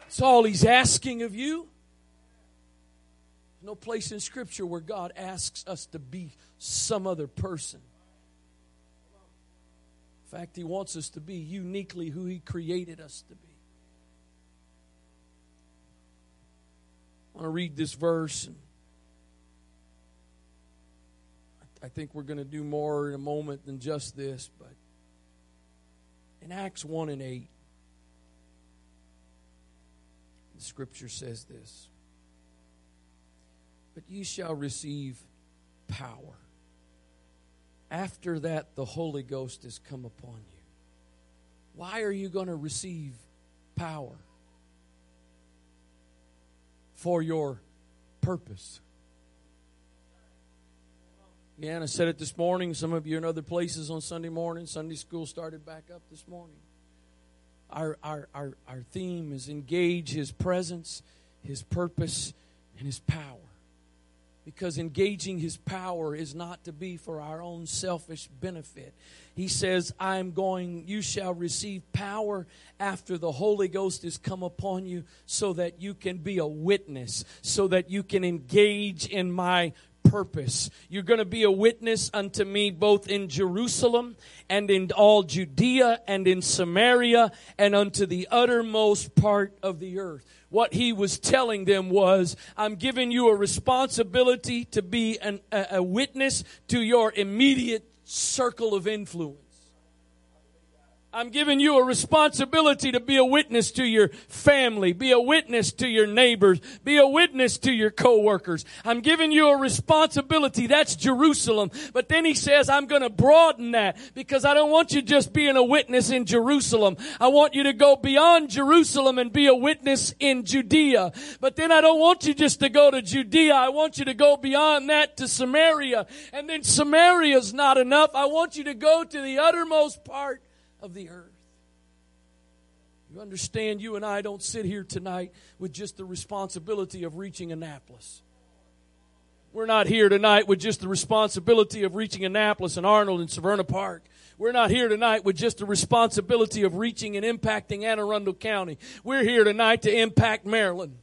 That's all He's asking of you. no place in Scripture where God asks us to be some other person. In fact, He wants us to be uniquely who He created us to be. I want to read this verse. I think we're going to do more in a moment than just this, but in Acts 1 and 8, the scripture says this But ye shall receive power. After that, the Holy Ghost has come upon you. Why are you going to receive power? for your purpose. Again, I said it this morning. Some of you in other places on Sunday morning. Sunday school started back up this morning. Our, our, our, our theme is engage His presence, His purpose, and His power because engaging his power is not to be for our own selfish benefit. He says, I'm going, you shall receive power after the Holy Ghost has come upon you so that you can be a witness, so that you can engage in my purpose. You're going to be a witness unto me both in Jerusalem and in all Judea and in Samaria and unto the uttermost part of the earth what he was telling them was, I'm giving you a responsibility to be an, a, a witness to your immediate circle of influence. I'm giving you a responsibility to be a witness to your family, be a witness to your neighbors, be a witness to your coworkers. I'm giving you a responsibility. That's Jerusalem. But then he says, I'm going to broaden that because I don't want you just being a witness in Jerusalem. I want you to go beyond Jerusalem and be a witness in Judea. But then I don't want you just to go to Judea. I want you to go beyond that to Samaria. And then Samaria's not enough. I want you to go to the uttermost part of the earth. You understand, you and I don't sit here tonight with just the responsibility of reaching Annapolis. We're not here tonight with just the responsibility of reaching Annapolis and Arnold and Severna Park. We're not here tonight with just the responsibility of reaching and impacting Anne Arundel County. We're here tonight to impact Maryland.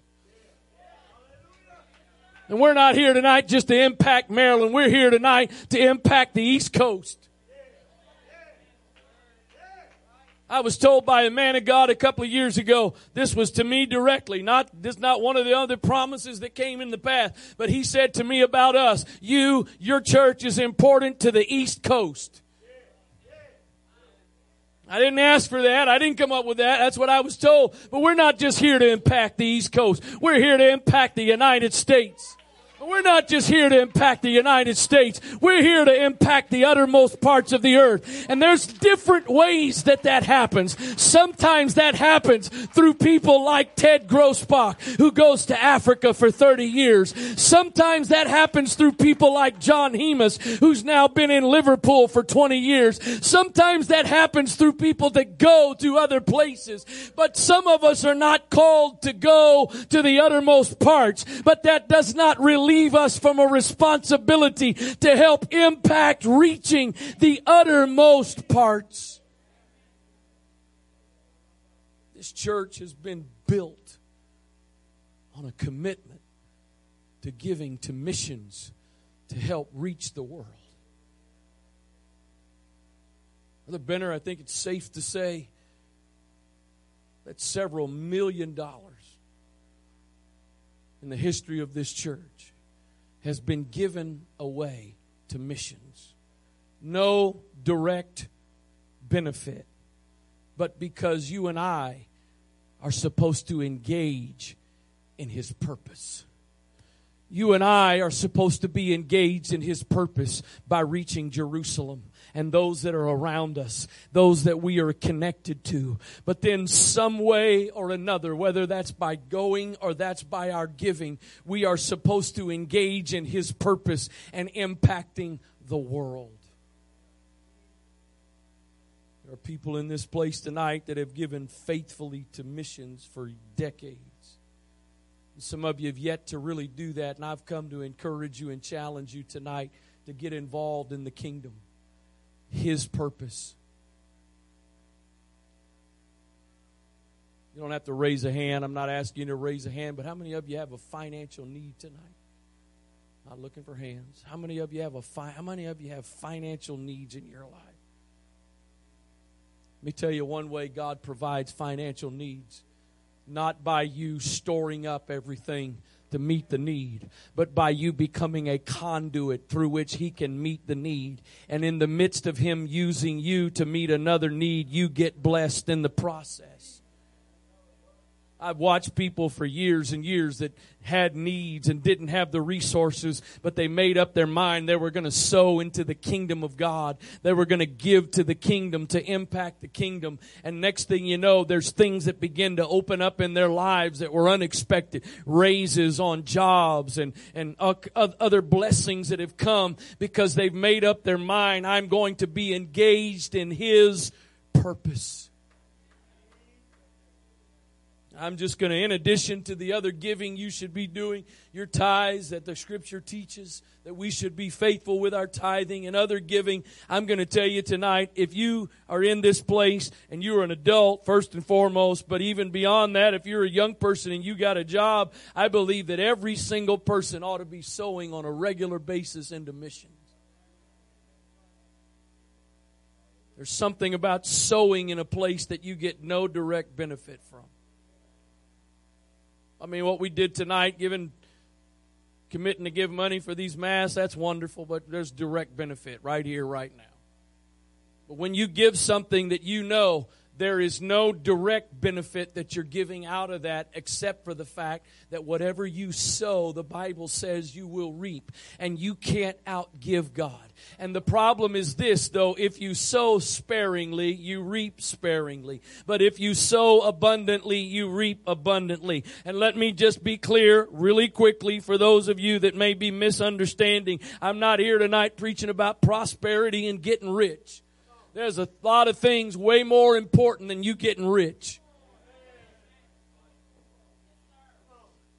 And we're not here tonight just to impact Maryland. We're here tonight to impact the East Coast. I was told by a man of God a couple of years ago, this was to me directly, not, this not one of the other promises that came in the past, but he said to me about us, you, your church is important to the East Coast. I didn't ask for that. I didn't come up with that. That's what I was told. But we're not just here to impact the East Coast. We're here to impact the United States. We're not just here to impact the United States. We're here to impact the uttermost parts of the earth. And there's different ways that that happens. Sometimes that happens through people like Ted Grossbach, who goes to Africa for 30 years. Sometimes that happens through people like John Hemus, who's now been in Liverpool for 20 years. Sometimes that happens through people that go to other places. But some of us are not called to go to the uttermost parts, but that does not really relieve us from a responsibility to help impact reaching the uttermost parts. This church has been built on a commitment to giving to missions to help reach the world. Brother Benner, I think it's safe to say that several million dollars in the history of this church has been given away to missions. No direct benefit, but because you and I are supposed to engage in His purpose. You and I are supposed to be engaged in His purpose by reaching Jerusalem and those that are around us, those that we are connected to. But then some way or another, whether that's by going or that's by our giving, we are supposed to engage in His purpose and impacting the world. There are people in this place tonight that have given faithfully to missions for decades. Some of you have yet to really do that, and I've come to encourage you and challenge you tonight to get involved in the kingdom, His purpose. You don't have to raise a hand. I'm not asking you to raise a hand, but how many of you have a financial need tonight? Not looking for hands. How many of you have a fi- how many of you have financial needs in your life? Let me tell you one way God provides financial needs. Not by you storing up everything to meet the need, but by you becoming a conduit through which He can meet the need. And in the midst of Him using you to meet another need, you get blessed in the process. I've watched people for years and years that had needs and didn't have the resources, but they made up their mind they were going to sow into the kingdom of God. They were going to give to the kingdom to impact the kingdom. And next thing you know, there's things that begin to open up in their lives that were unexpected. Raises on jobs and, and other blessings that have come because they've made up their mind. I'm going to be engaged in His purpose. I'm just going to, in addition to the other giving you should be doing, your tithes that the scripture teaches that we should be faithful with our tithing and other giving. I'm going to tell you tonight, if you are in this place and you're an adult, first and foremost, but even beyond that, if you're a young person and you got a job, I believe that every single person ought to be sowing on a regular basis into missions. There's something about sowing in a place that you get no direct benefit from. I mean, what we did tonight, giving, committing to give money for these masks, that's wonderful, but there's direct benefit right here, right now. But when you give something that you know there is no direct benefit that you're giving out of that except for the fact that whatever you sow, the Bible says you will reap. And you can't outgive God. And the problem is this, though, if you sow sparingly, you reap sparingly. But if you sow abundantly, you reap abundantly. And let me just be clear really quickly for those of you that may be misunderstanding. I'm not here tonight preaching about prosperity and getting rich. There's a lot of things way more important than you getting rich.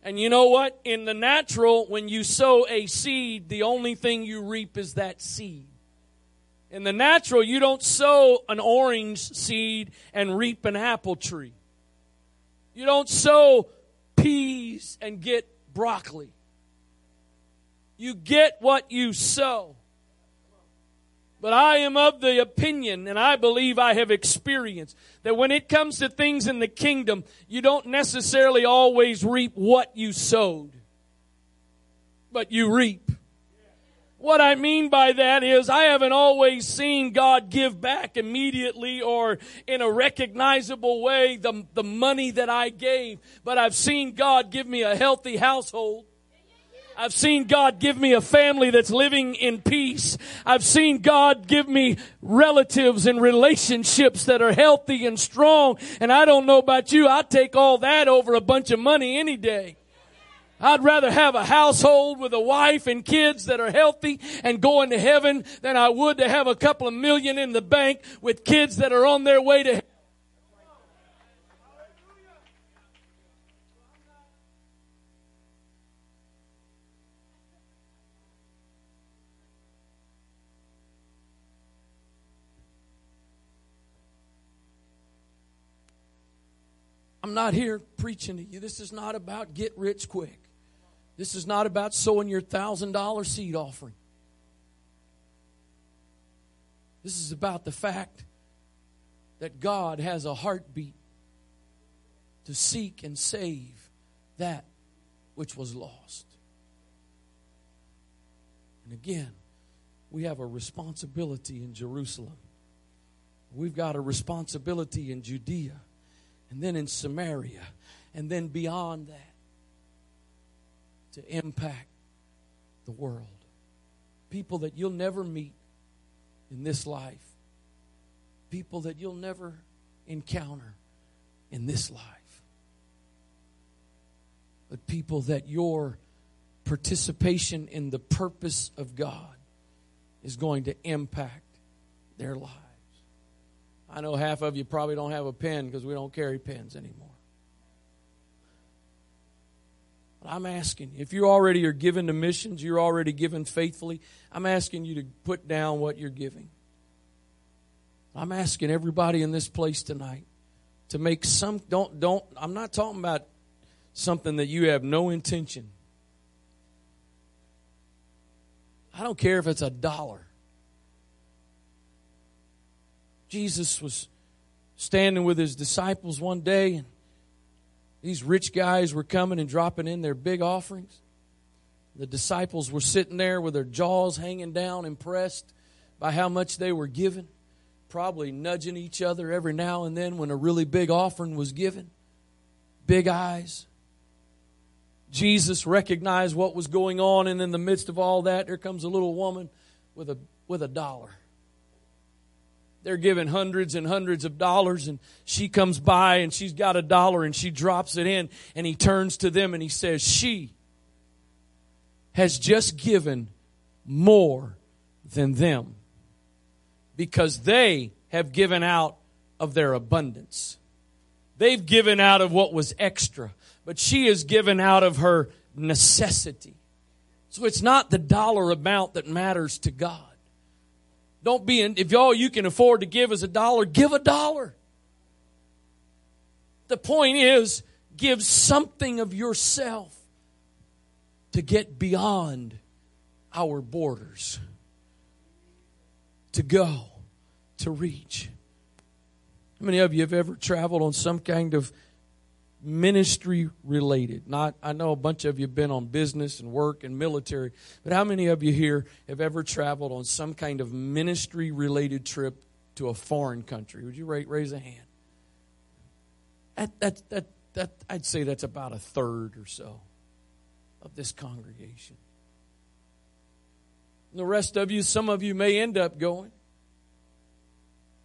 And you know what? In the natural, when you sow a seed, the only thing you reap is that seed. In the natural, you don't sow an orange seed and reap an apple tree. You don't sow peas and get broccoli. You get what you sow. But I am of the opinion, and I believe I have experienced, that when it comes to things in the kingdom, you don't necessarily always reap what you sowed, but you reap. What I mean by that is I haven't always seen God give back immediately or in a recognizable way the, the money that I gave, but I've seen God give me a healthy household. I've seen God give me a family that's living in peace. I've seen God give me relatives and relationships that are healthy and strong. And I don't know about you, I'd take all that over a bunch of money any day. I'd rather have a household with a wife and kids that are healthy and going to heaven than I would to have a couple of million in the bank with kids that are on their way to I'm not here preaching to you. This is not about get rich quick. This is not about sowing your $1,000 seed offering. This is about the fact that God has a heartbeat to seek and save that which was lost. And again, we have a responsibility in Jerusalem. We've got a responsibility in Judea and then in Samaria, and then beyond that to impact the world. People that you'll never meet in this life, people that you'll never encounter in this life, but people that your participation in the purpose of God is going to impact their lives. I know half of you probably don't have a pen because we don't carry pens anymore. But I'm asking if you already are given to missions, you're already given faithfully. I'm asking you to put down what you're giving. I'm asking everybody in this place tonight to make some don't don't I'm not talking about something that you have no intention. I don't care if it's a dollar. Jesus was standing with his disciples one day and these rich guys were coming and dropping in their big offerings. The disciples were sitting there with their jaws hanging down, impressed by how much they were given, probably nudging each other every now and then when a really big offering was given. Big eyes. Jesus recognized what was going on, and in the midst of all that, there comes a little woman with a, with a dollar. They're giving hundreds and hundreds of dollars, and she comes by and she's got a dollar and she drops it in, and he turns to them and he says, She has just given more than them because they have given out of their abundance. They've given out of what was extra, but she has given out of her necessity. So it's not the dollar amount that matters to God. Don't be in, if all you can afford to give is a dollar, give a dollar. The point is, give something of yourself to get beyond our borders, to go, to reach. How many of you have ever traveled on some kind of ministry related. Not, I know a bunch of you have been on business and work and military, but how many of you here have ever traveled on some kind of ministry related trip to a foreign country? Would you raise a hand? That, that, that, that, I'd say that's about a third or so of this congregation. And the rest of you, some of you may end up going.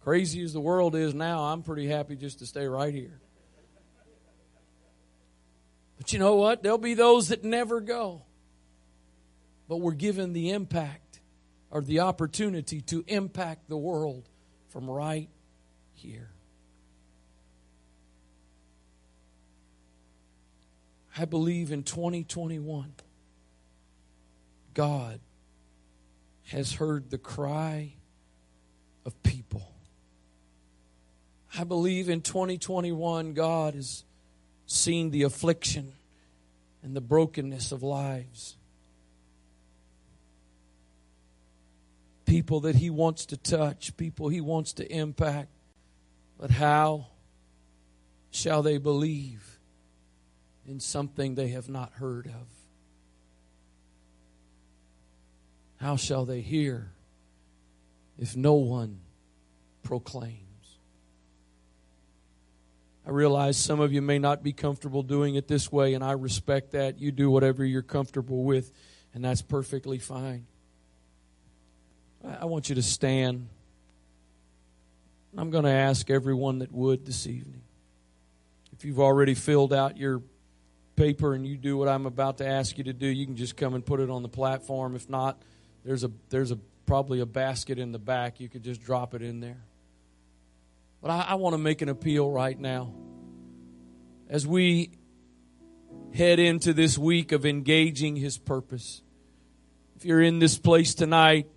Crazy as the world is now, I'm pretty happy just to stay right here. But you know what? There'll be those that never go. But we're given the impact or the opportunity to impact the world from right here. I believe in 2021, God has heard the cry of people. I believe in 2021, God has seen the affliction and the brokenness of lives. People that He wants to touch, people He wants to impact. But how shall they believe in something they have not heard of? How shall they hear if no one proclaims? I realize some of you may not be comfortable doing it this way, and I respect that. You do whatever you're comfortable with, and that's perfectly fine. I want you to stand. I'm going to ask everyone that would this evening. If you've already filled out your paper and you do what I'm about to ask you to do, you can just come and put it on the platform. If not, there's a there's a probably a basket in the back. You could just drop it in there. But I, I want to make an appeal right now. As we head into this week of engaging His purpose, if you're in this place tonight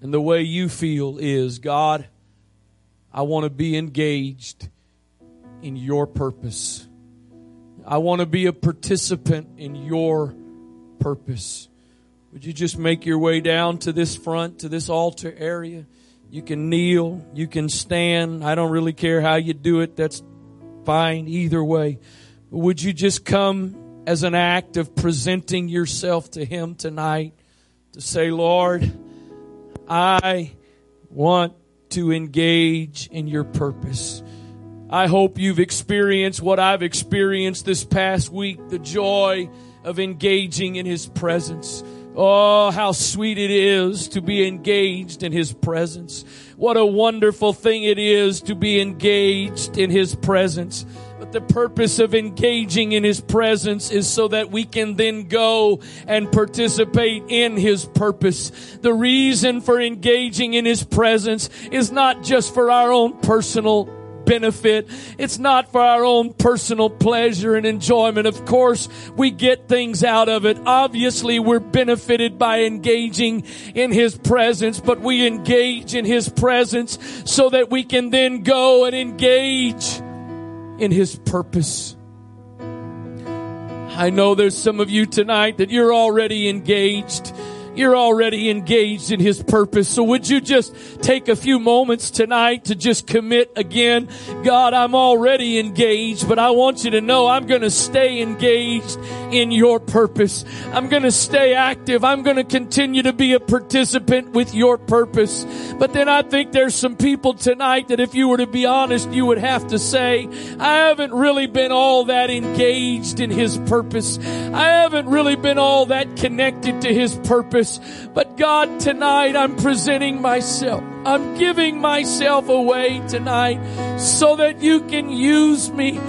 and the way you feel is, God, I want to be engaged in your purpose. I want to be a participant in your purpose. Would you just make your way down to this front, to this altar area? You can kneel, you can stand. I don't really care how you do it. That's fine either way. But would you just come as an act of presenting yourself to Him tonight to say, Lord, I want to engage in your purpose. I hope you've experienced what I've experienced this past week the joy of engaging in His presence. Oh, how sweet it is to be engaged in His presence. What a wonderful thing it is to be engaged in His presence. But the purpose of engaging in His presence is so that we can then go and participate in His purpose. The reason for engaging in His presence is not just for our own personal benefit. It's not for our own personal pleasure and enjoyment. Of course, we get things out of it. Obviously, we're benefited by engaging in His presence, but we engage in His presence so that we can then go and engage in His purpose. I know there's some of you tonight that you're already engaged you're already engaged in His purpose. So would you just take a few moments tonight to just commit again? God, I'm already engaged, but I want you to know I'm going to stay engaged in your purpose. I'm going to stay active. I'm going to continue to be a participant with your purpose. But then I think there's some people tonight that if you were to be honest, you would have to say, I haven't really been all that engaged in His purpose. I haven't really been all that connected to His purpose. But God, tonight I'm presenting myself. I'm giving myself away tonight so that you can use me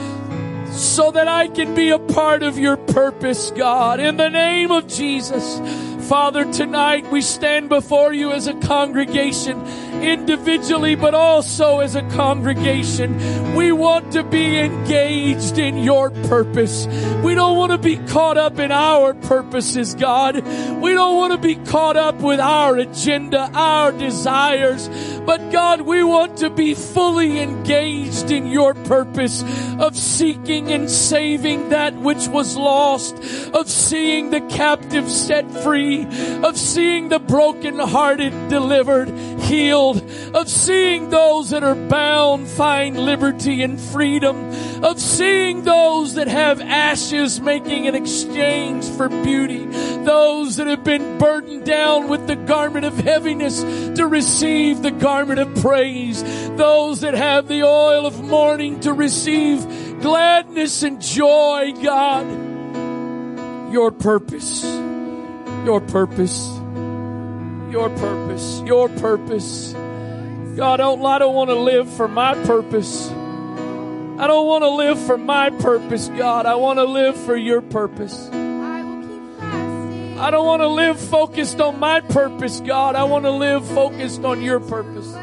so that I can be a part of your purpose, God. In the name of Jesus. Father, tonight we stand before you as a congregation, individually, but also as a congregation. We want to be engaged in your purpose. We don't want to be caught up in our purposes, God. We don't want to be caught up with our agenda, our desires. But God, we want to be fully engaged in your purpose of seeking and saving that which was lost, of seeing the captive set free, of seeing the brokenhearted delivered, healed, of seeing those that are bound find liberty and freedom, of seeing those that have ashes making an exchange for beauty, those that have been burdened down with the garment of heaviness to receive the garment of praise, those that have the oil of mourning to receive gladness and joy, God. Your purpose your purpose. Your purpose. Your purpose. God, oh, I don't, I don't want to live for my purpose. I don't want to live for my purpose, God. I want to live for your purpose. I don't want to live focused on my purpose, God. I want to live focused on your purpose.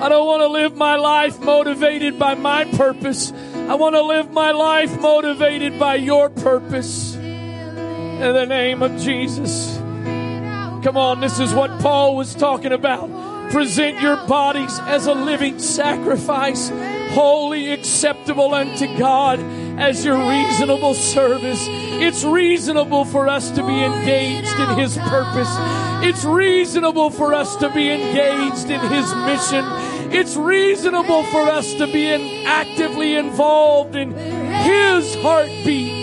I don't want to live my life motivated by my purpose. I want to live my life motivated by your purpose in the name of Jesus. Come on, this is what Paul was talking about. Present your bodies as a living sacrifice, holy, acceptable unto God as your reasonable service. It's reasonable for us to be engaged in His purpose. It's reasonable for us to be engaged in His mission. It's reasonable for us to be in, actively involved in His heartbeat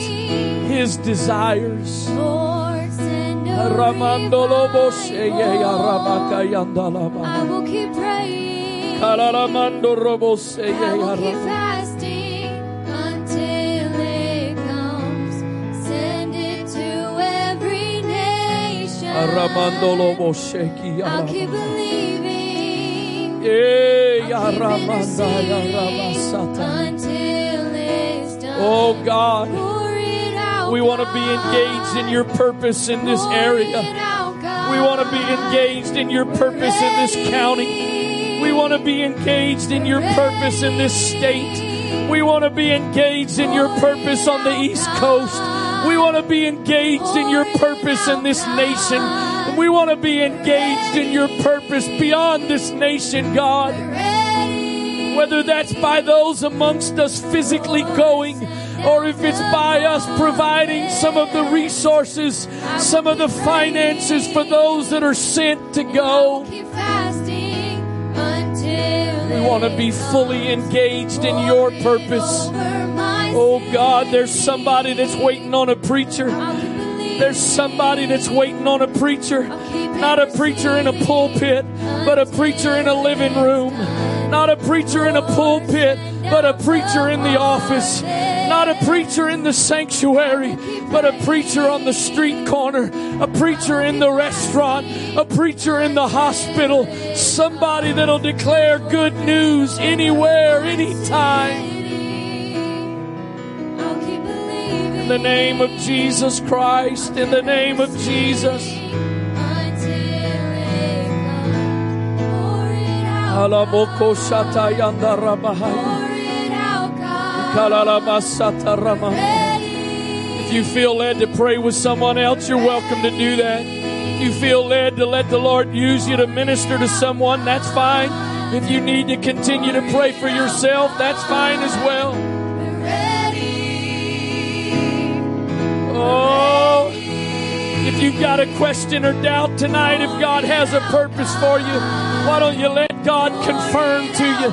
his desires. I will keep praying. I will keep fasting until it comes. Send it to every nation. I'll keep believing. Until it's done. Oh God. We want to be engaged in your purpose in this area. We want to be engaged in your purpose in this county. We want to be engaged in your purpose in this state. We want to be engaged in your purpose on the East Coast. We want to be engaged in your purpose in this nation. We want to be engaged in your purpose beyond this nation, God. Whether that's by those amongst us physically going or if it's by us providing some of the resources, some of the finances for those that are sent to go. We want to be fully engaged in your purpose. Oh God, there's somebody that's waiting on a preacher. There's somebody that's waiting on a preacher. Not a preacher in a pulpit, but a preacher in a living room. Not a preacher in a pulpit, but a preacher in the office. Not a preacher in the sanctuary, but a preacher on the street corner. A preacher in the restaurant. A preacher in the hospital. Somebody that'll declare good news anywhere, anytime. In the name of Jesus Christ, in the name of Jesus. Alamoko shata yanda rabahaya. If you feel led to pray with someone else, you're welcome to do that. If you feel led to let the Lord use you to minister to someone, that's fine. If you need to continue to pray for yourself, that's fine as well. Oh, if you've got a question or doubt tonight, if God has a purpose for you, why don't you let God confirm to you?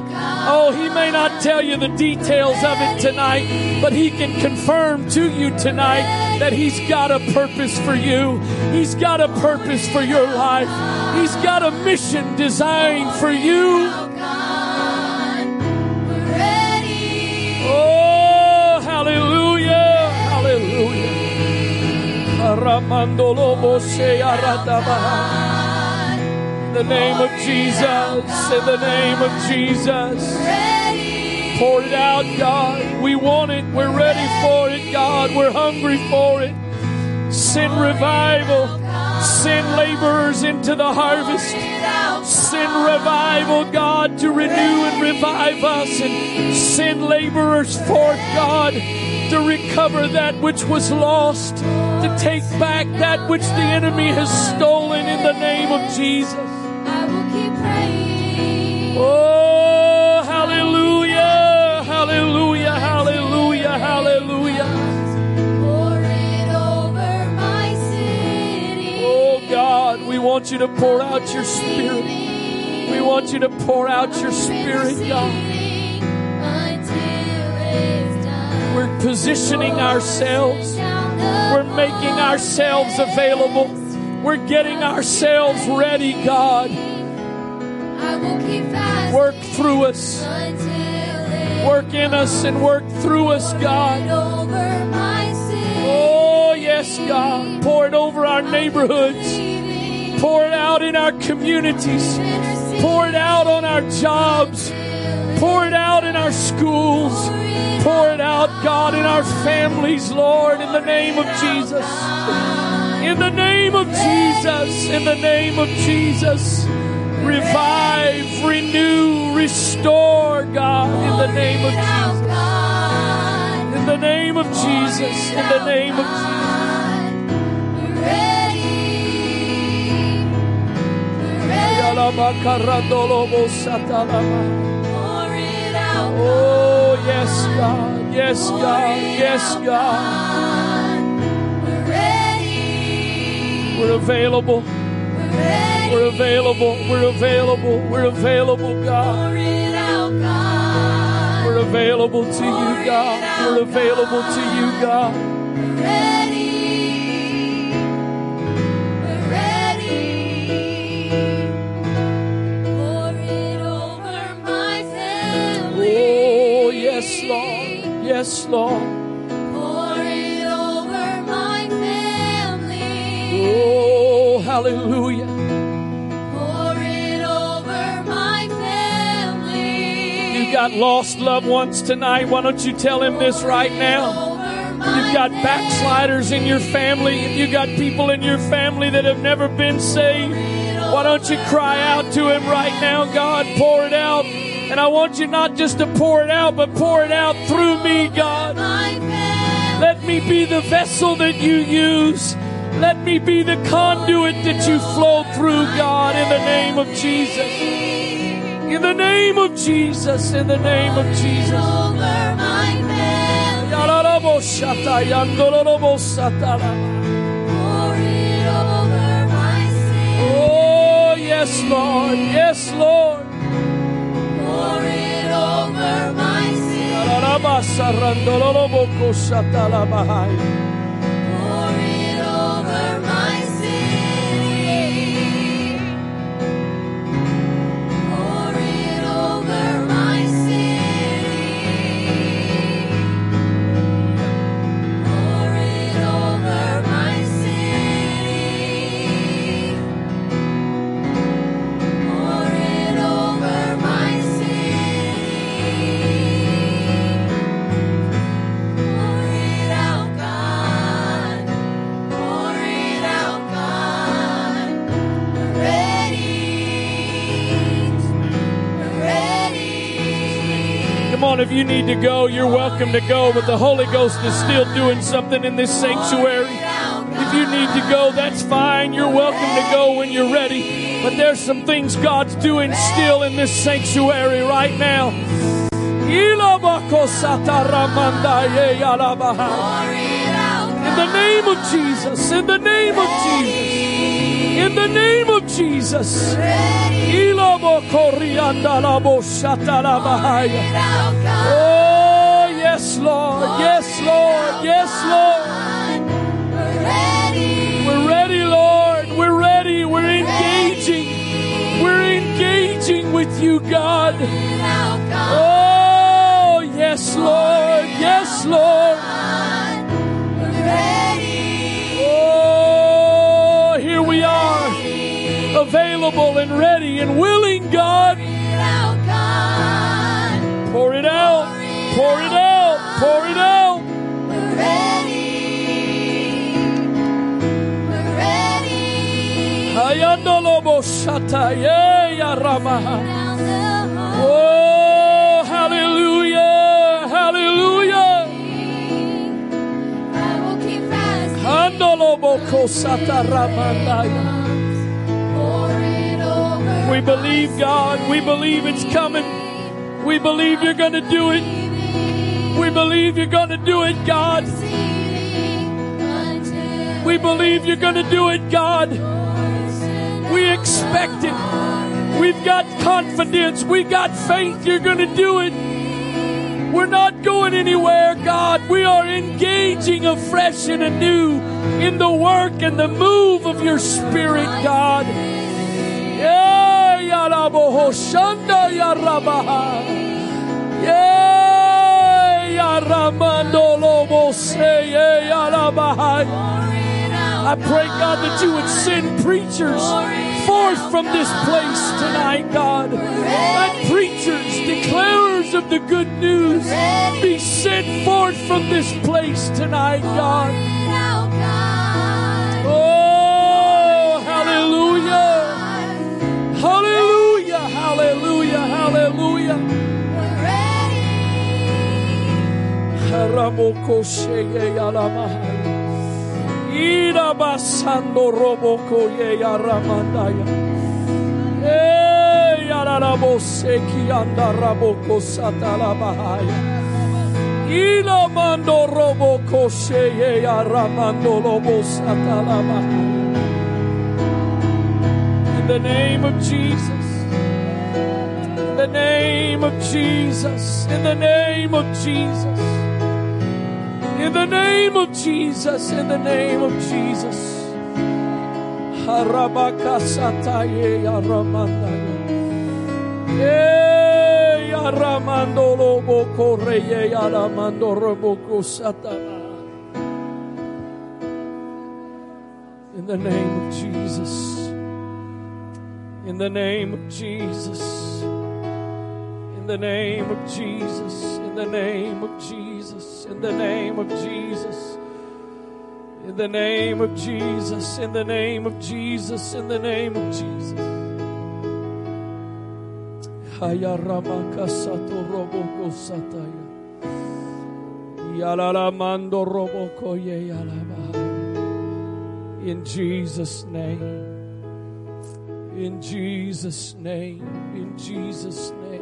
Oh, He may not tell you the details of it tonight, but He can confirm to you tonight that He's got a purpose for you. He's got a purpose for your life. He's got a mission designed for you. Oh, hallelujah, hallelujah. In the name of Jesus, in the name of Jesus. Pour it out, God. We want it. We're ready for it, God. We're hungry for it. Send revival. Send laborers into the harvest. Send revival, God, to renew and revive us and send laborers forth, God, to recover that which was lost, to take back that which the enemy has stolen in the name of Jesus. Oh, hallelujah, hallelujah, hallelujah, hallelujah. Pour it over my city. Oh, God, we want you to pour out your spirit. We want you to pour out your spirit, God. Until it's done. We're positioning ourselves. We're making ourselves available. We're getting ourselves ready, God. Work through us. Work in us and work through us, God. Oh, yes, God. Pour it over our neighborhoods. Pour it out in our communities. Pour it out on our jobs. Pour it out in our schools. Pour it out, God, in our families, Lord, in the name of Jesus. In the name of Jesus. In the name of Jesus. Revive, renew, restore, God, in the name of Jesus. In the name of Jesus. In the name of Jesus. Oh, yes, God. Yes, God. Yes, God. We're available. We're available. We're available. We're available, God. We're available to you, God. We're available to you, God. We're ready. We're ready. For over my family. Oh, yes, Lord. Yes, Lord. Hallelujah. You got lost loved ones tonight. Why don't you tell him this right now? You've got backsliders in your family. You've got people in your family that have never been saved. Why don't you cry out to him right now? God, pour it out. And I want you not just to pour it out, but pour it out through me, God. Let me be the vessel that you use. Let me be the conduit that you flow through, God, in the name of Jesus. In the name of Jesus, in the name of Jesus. Oh, yes, Lord. Yes, Lord. Yararabasa, randorobokoshatalabahai. if you need to go, you're welcome to go, but the Holy Ghost is still doing something in this sanctuary. If you need to go, that's fine. You're welcome to go when you're ready. But there's some things God's doing still in this sanctuary right now. In the name of Jesus, in the name of Jesus, in the name of Jesus. Oh, yes, Lord, yes, Lord, yes, Lord. We're ready, Lord. We're ready. We're engaging. We're engaging with you, God. Oh, yes, Lord. Yes, Lord. Available and ready and willing, God. Pour it out. Pour it out. Pour it out. Hayandolobo shataye ya ramaha. Oh, hallelujah. Hallelujah. Handolobo kosata ramandaya. We believe, God. We believe it's coming. We believe you're going to do it. We believe you're going to do it, God. We believe you're going to do it, God. We expect it. We've got confidence. We got faith you're going to do it. We're not going anywhere, God. We are engaging afresh and anew in the work and the move of your Spirit, God. I pray, God, that you would send preachers forth from this place tonight, God. Let preachers, declarers of the good news, be sent forth from this place tonight, God. Ye yaramandaya. Eh, yararabo seki anda raboko satala bahaya. Ila mando roboko sheye yaramando lobo satala bahaya. In the name of Jesus. The name of Jesus. In the name of Jesus. In the name of Jesus, in the name of Jesus. Harabakasataye yaramandaya. Eh, yaramando lobo koreye yaramando roboko satana. In the name of Jesus. In the name of Jesus. In the name of Jesus. In the name of Jesus. In the name of Jesus. In the name of Jesus. In the name of Jesus. In the name of Jesus. Roboko sataya. Yalala mando roboko ye. In Jesus' name. In Jesus' name. In Jesus' name.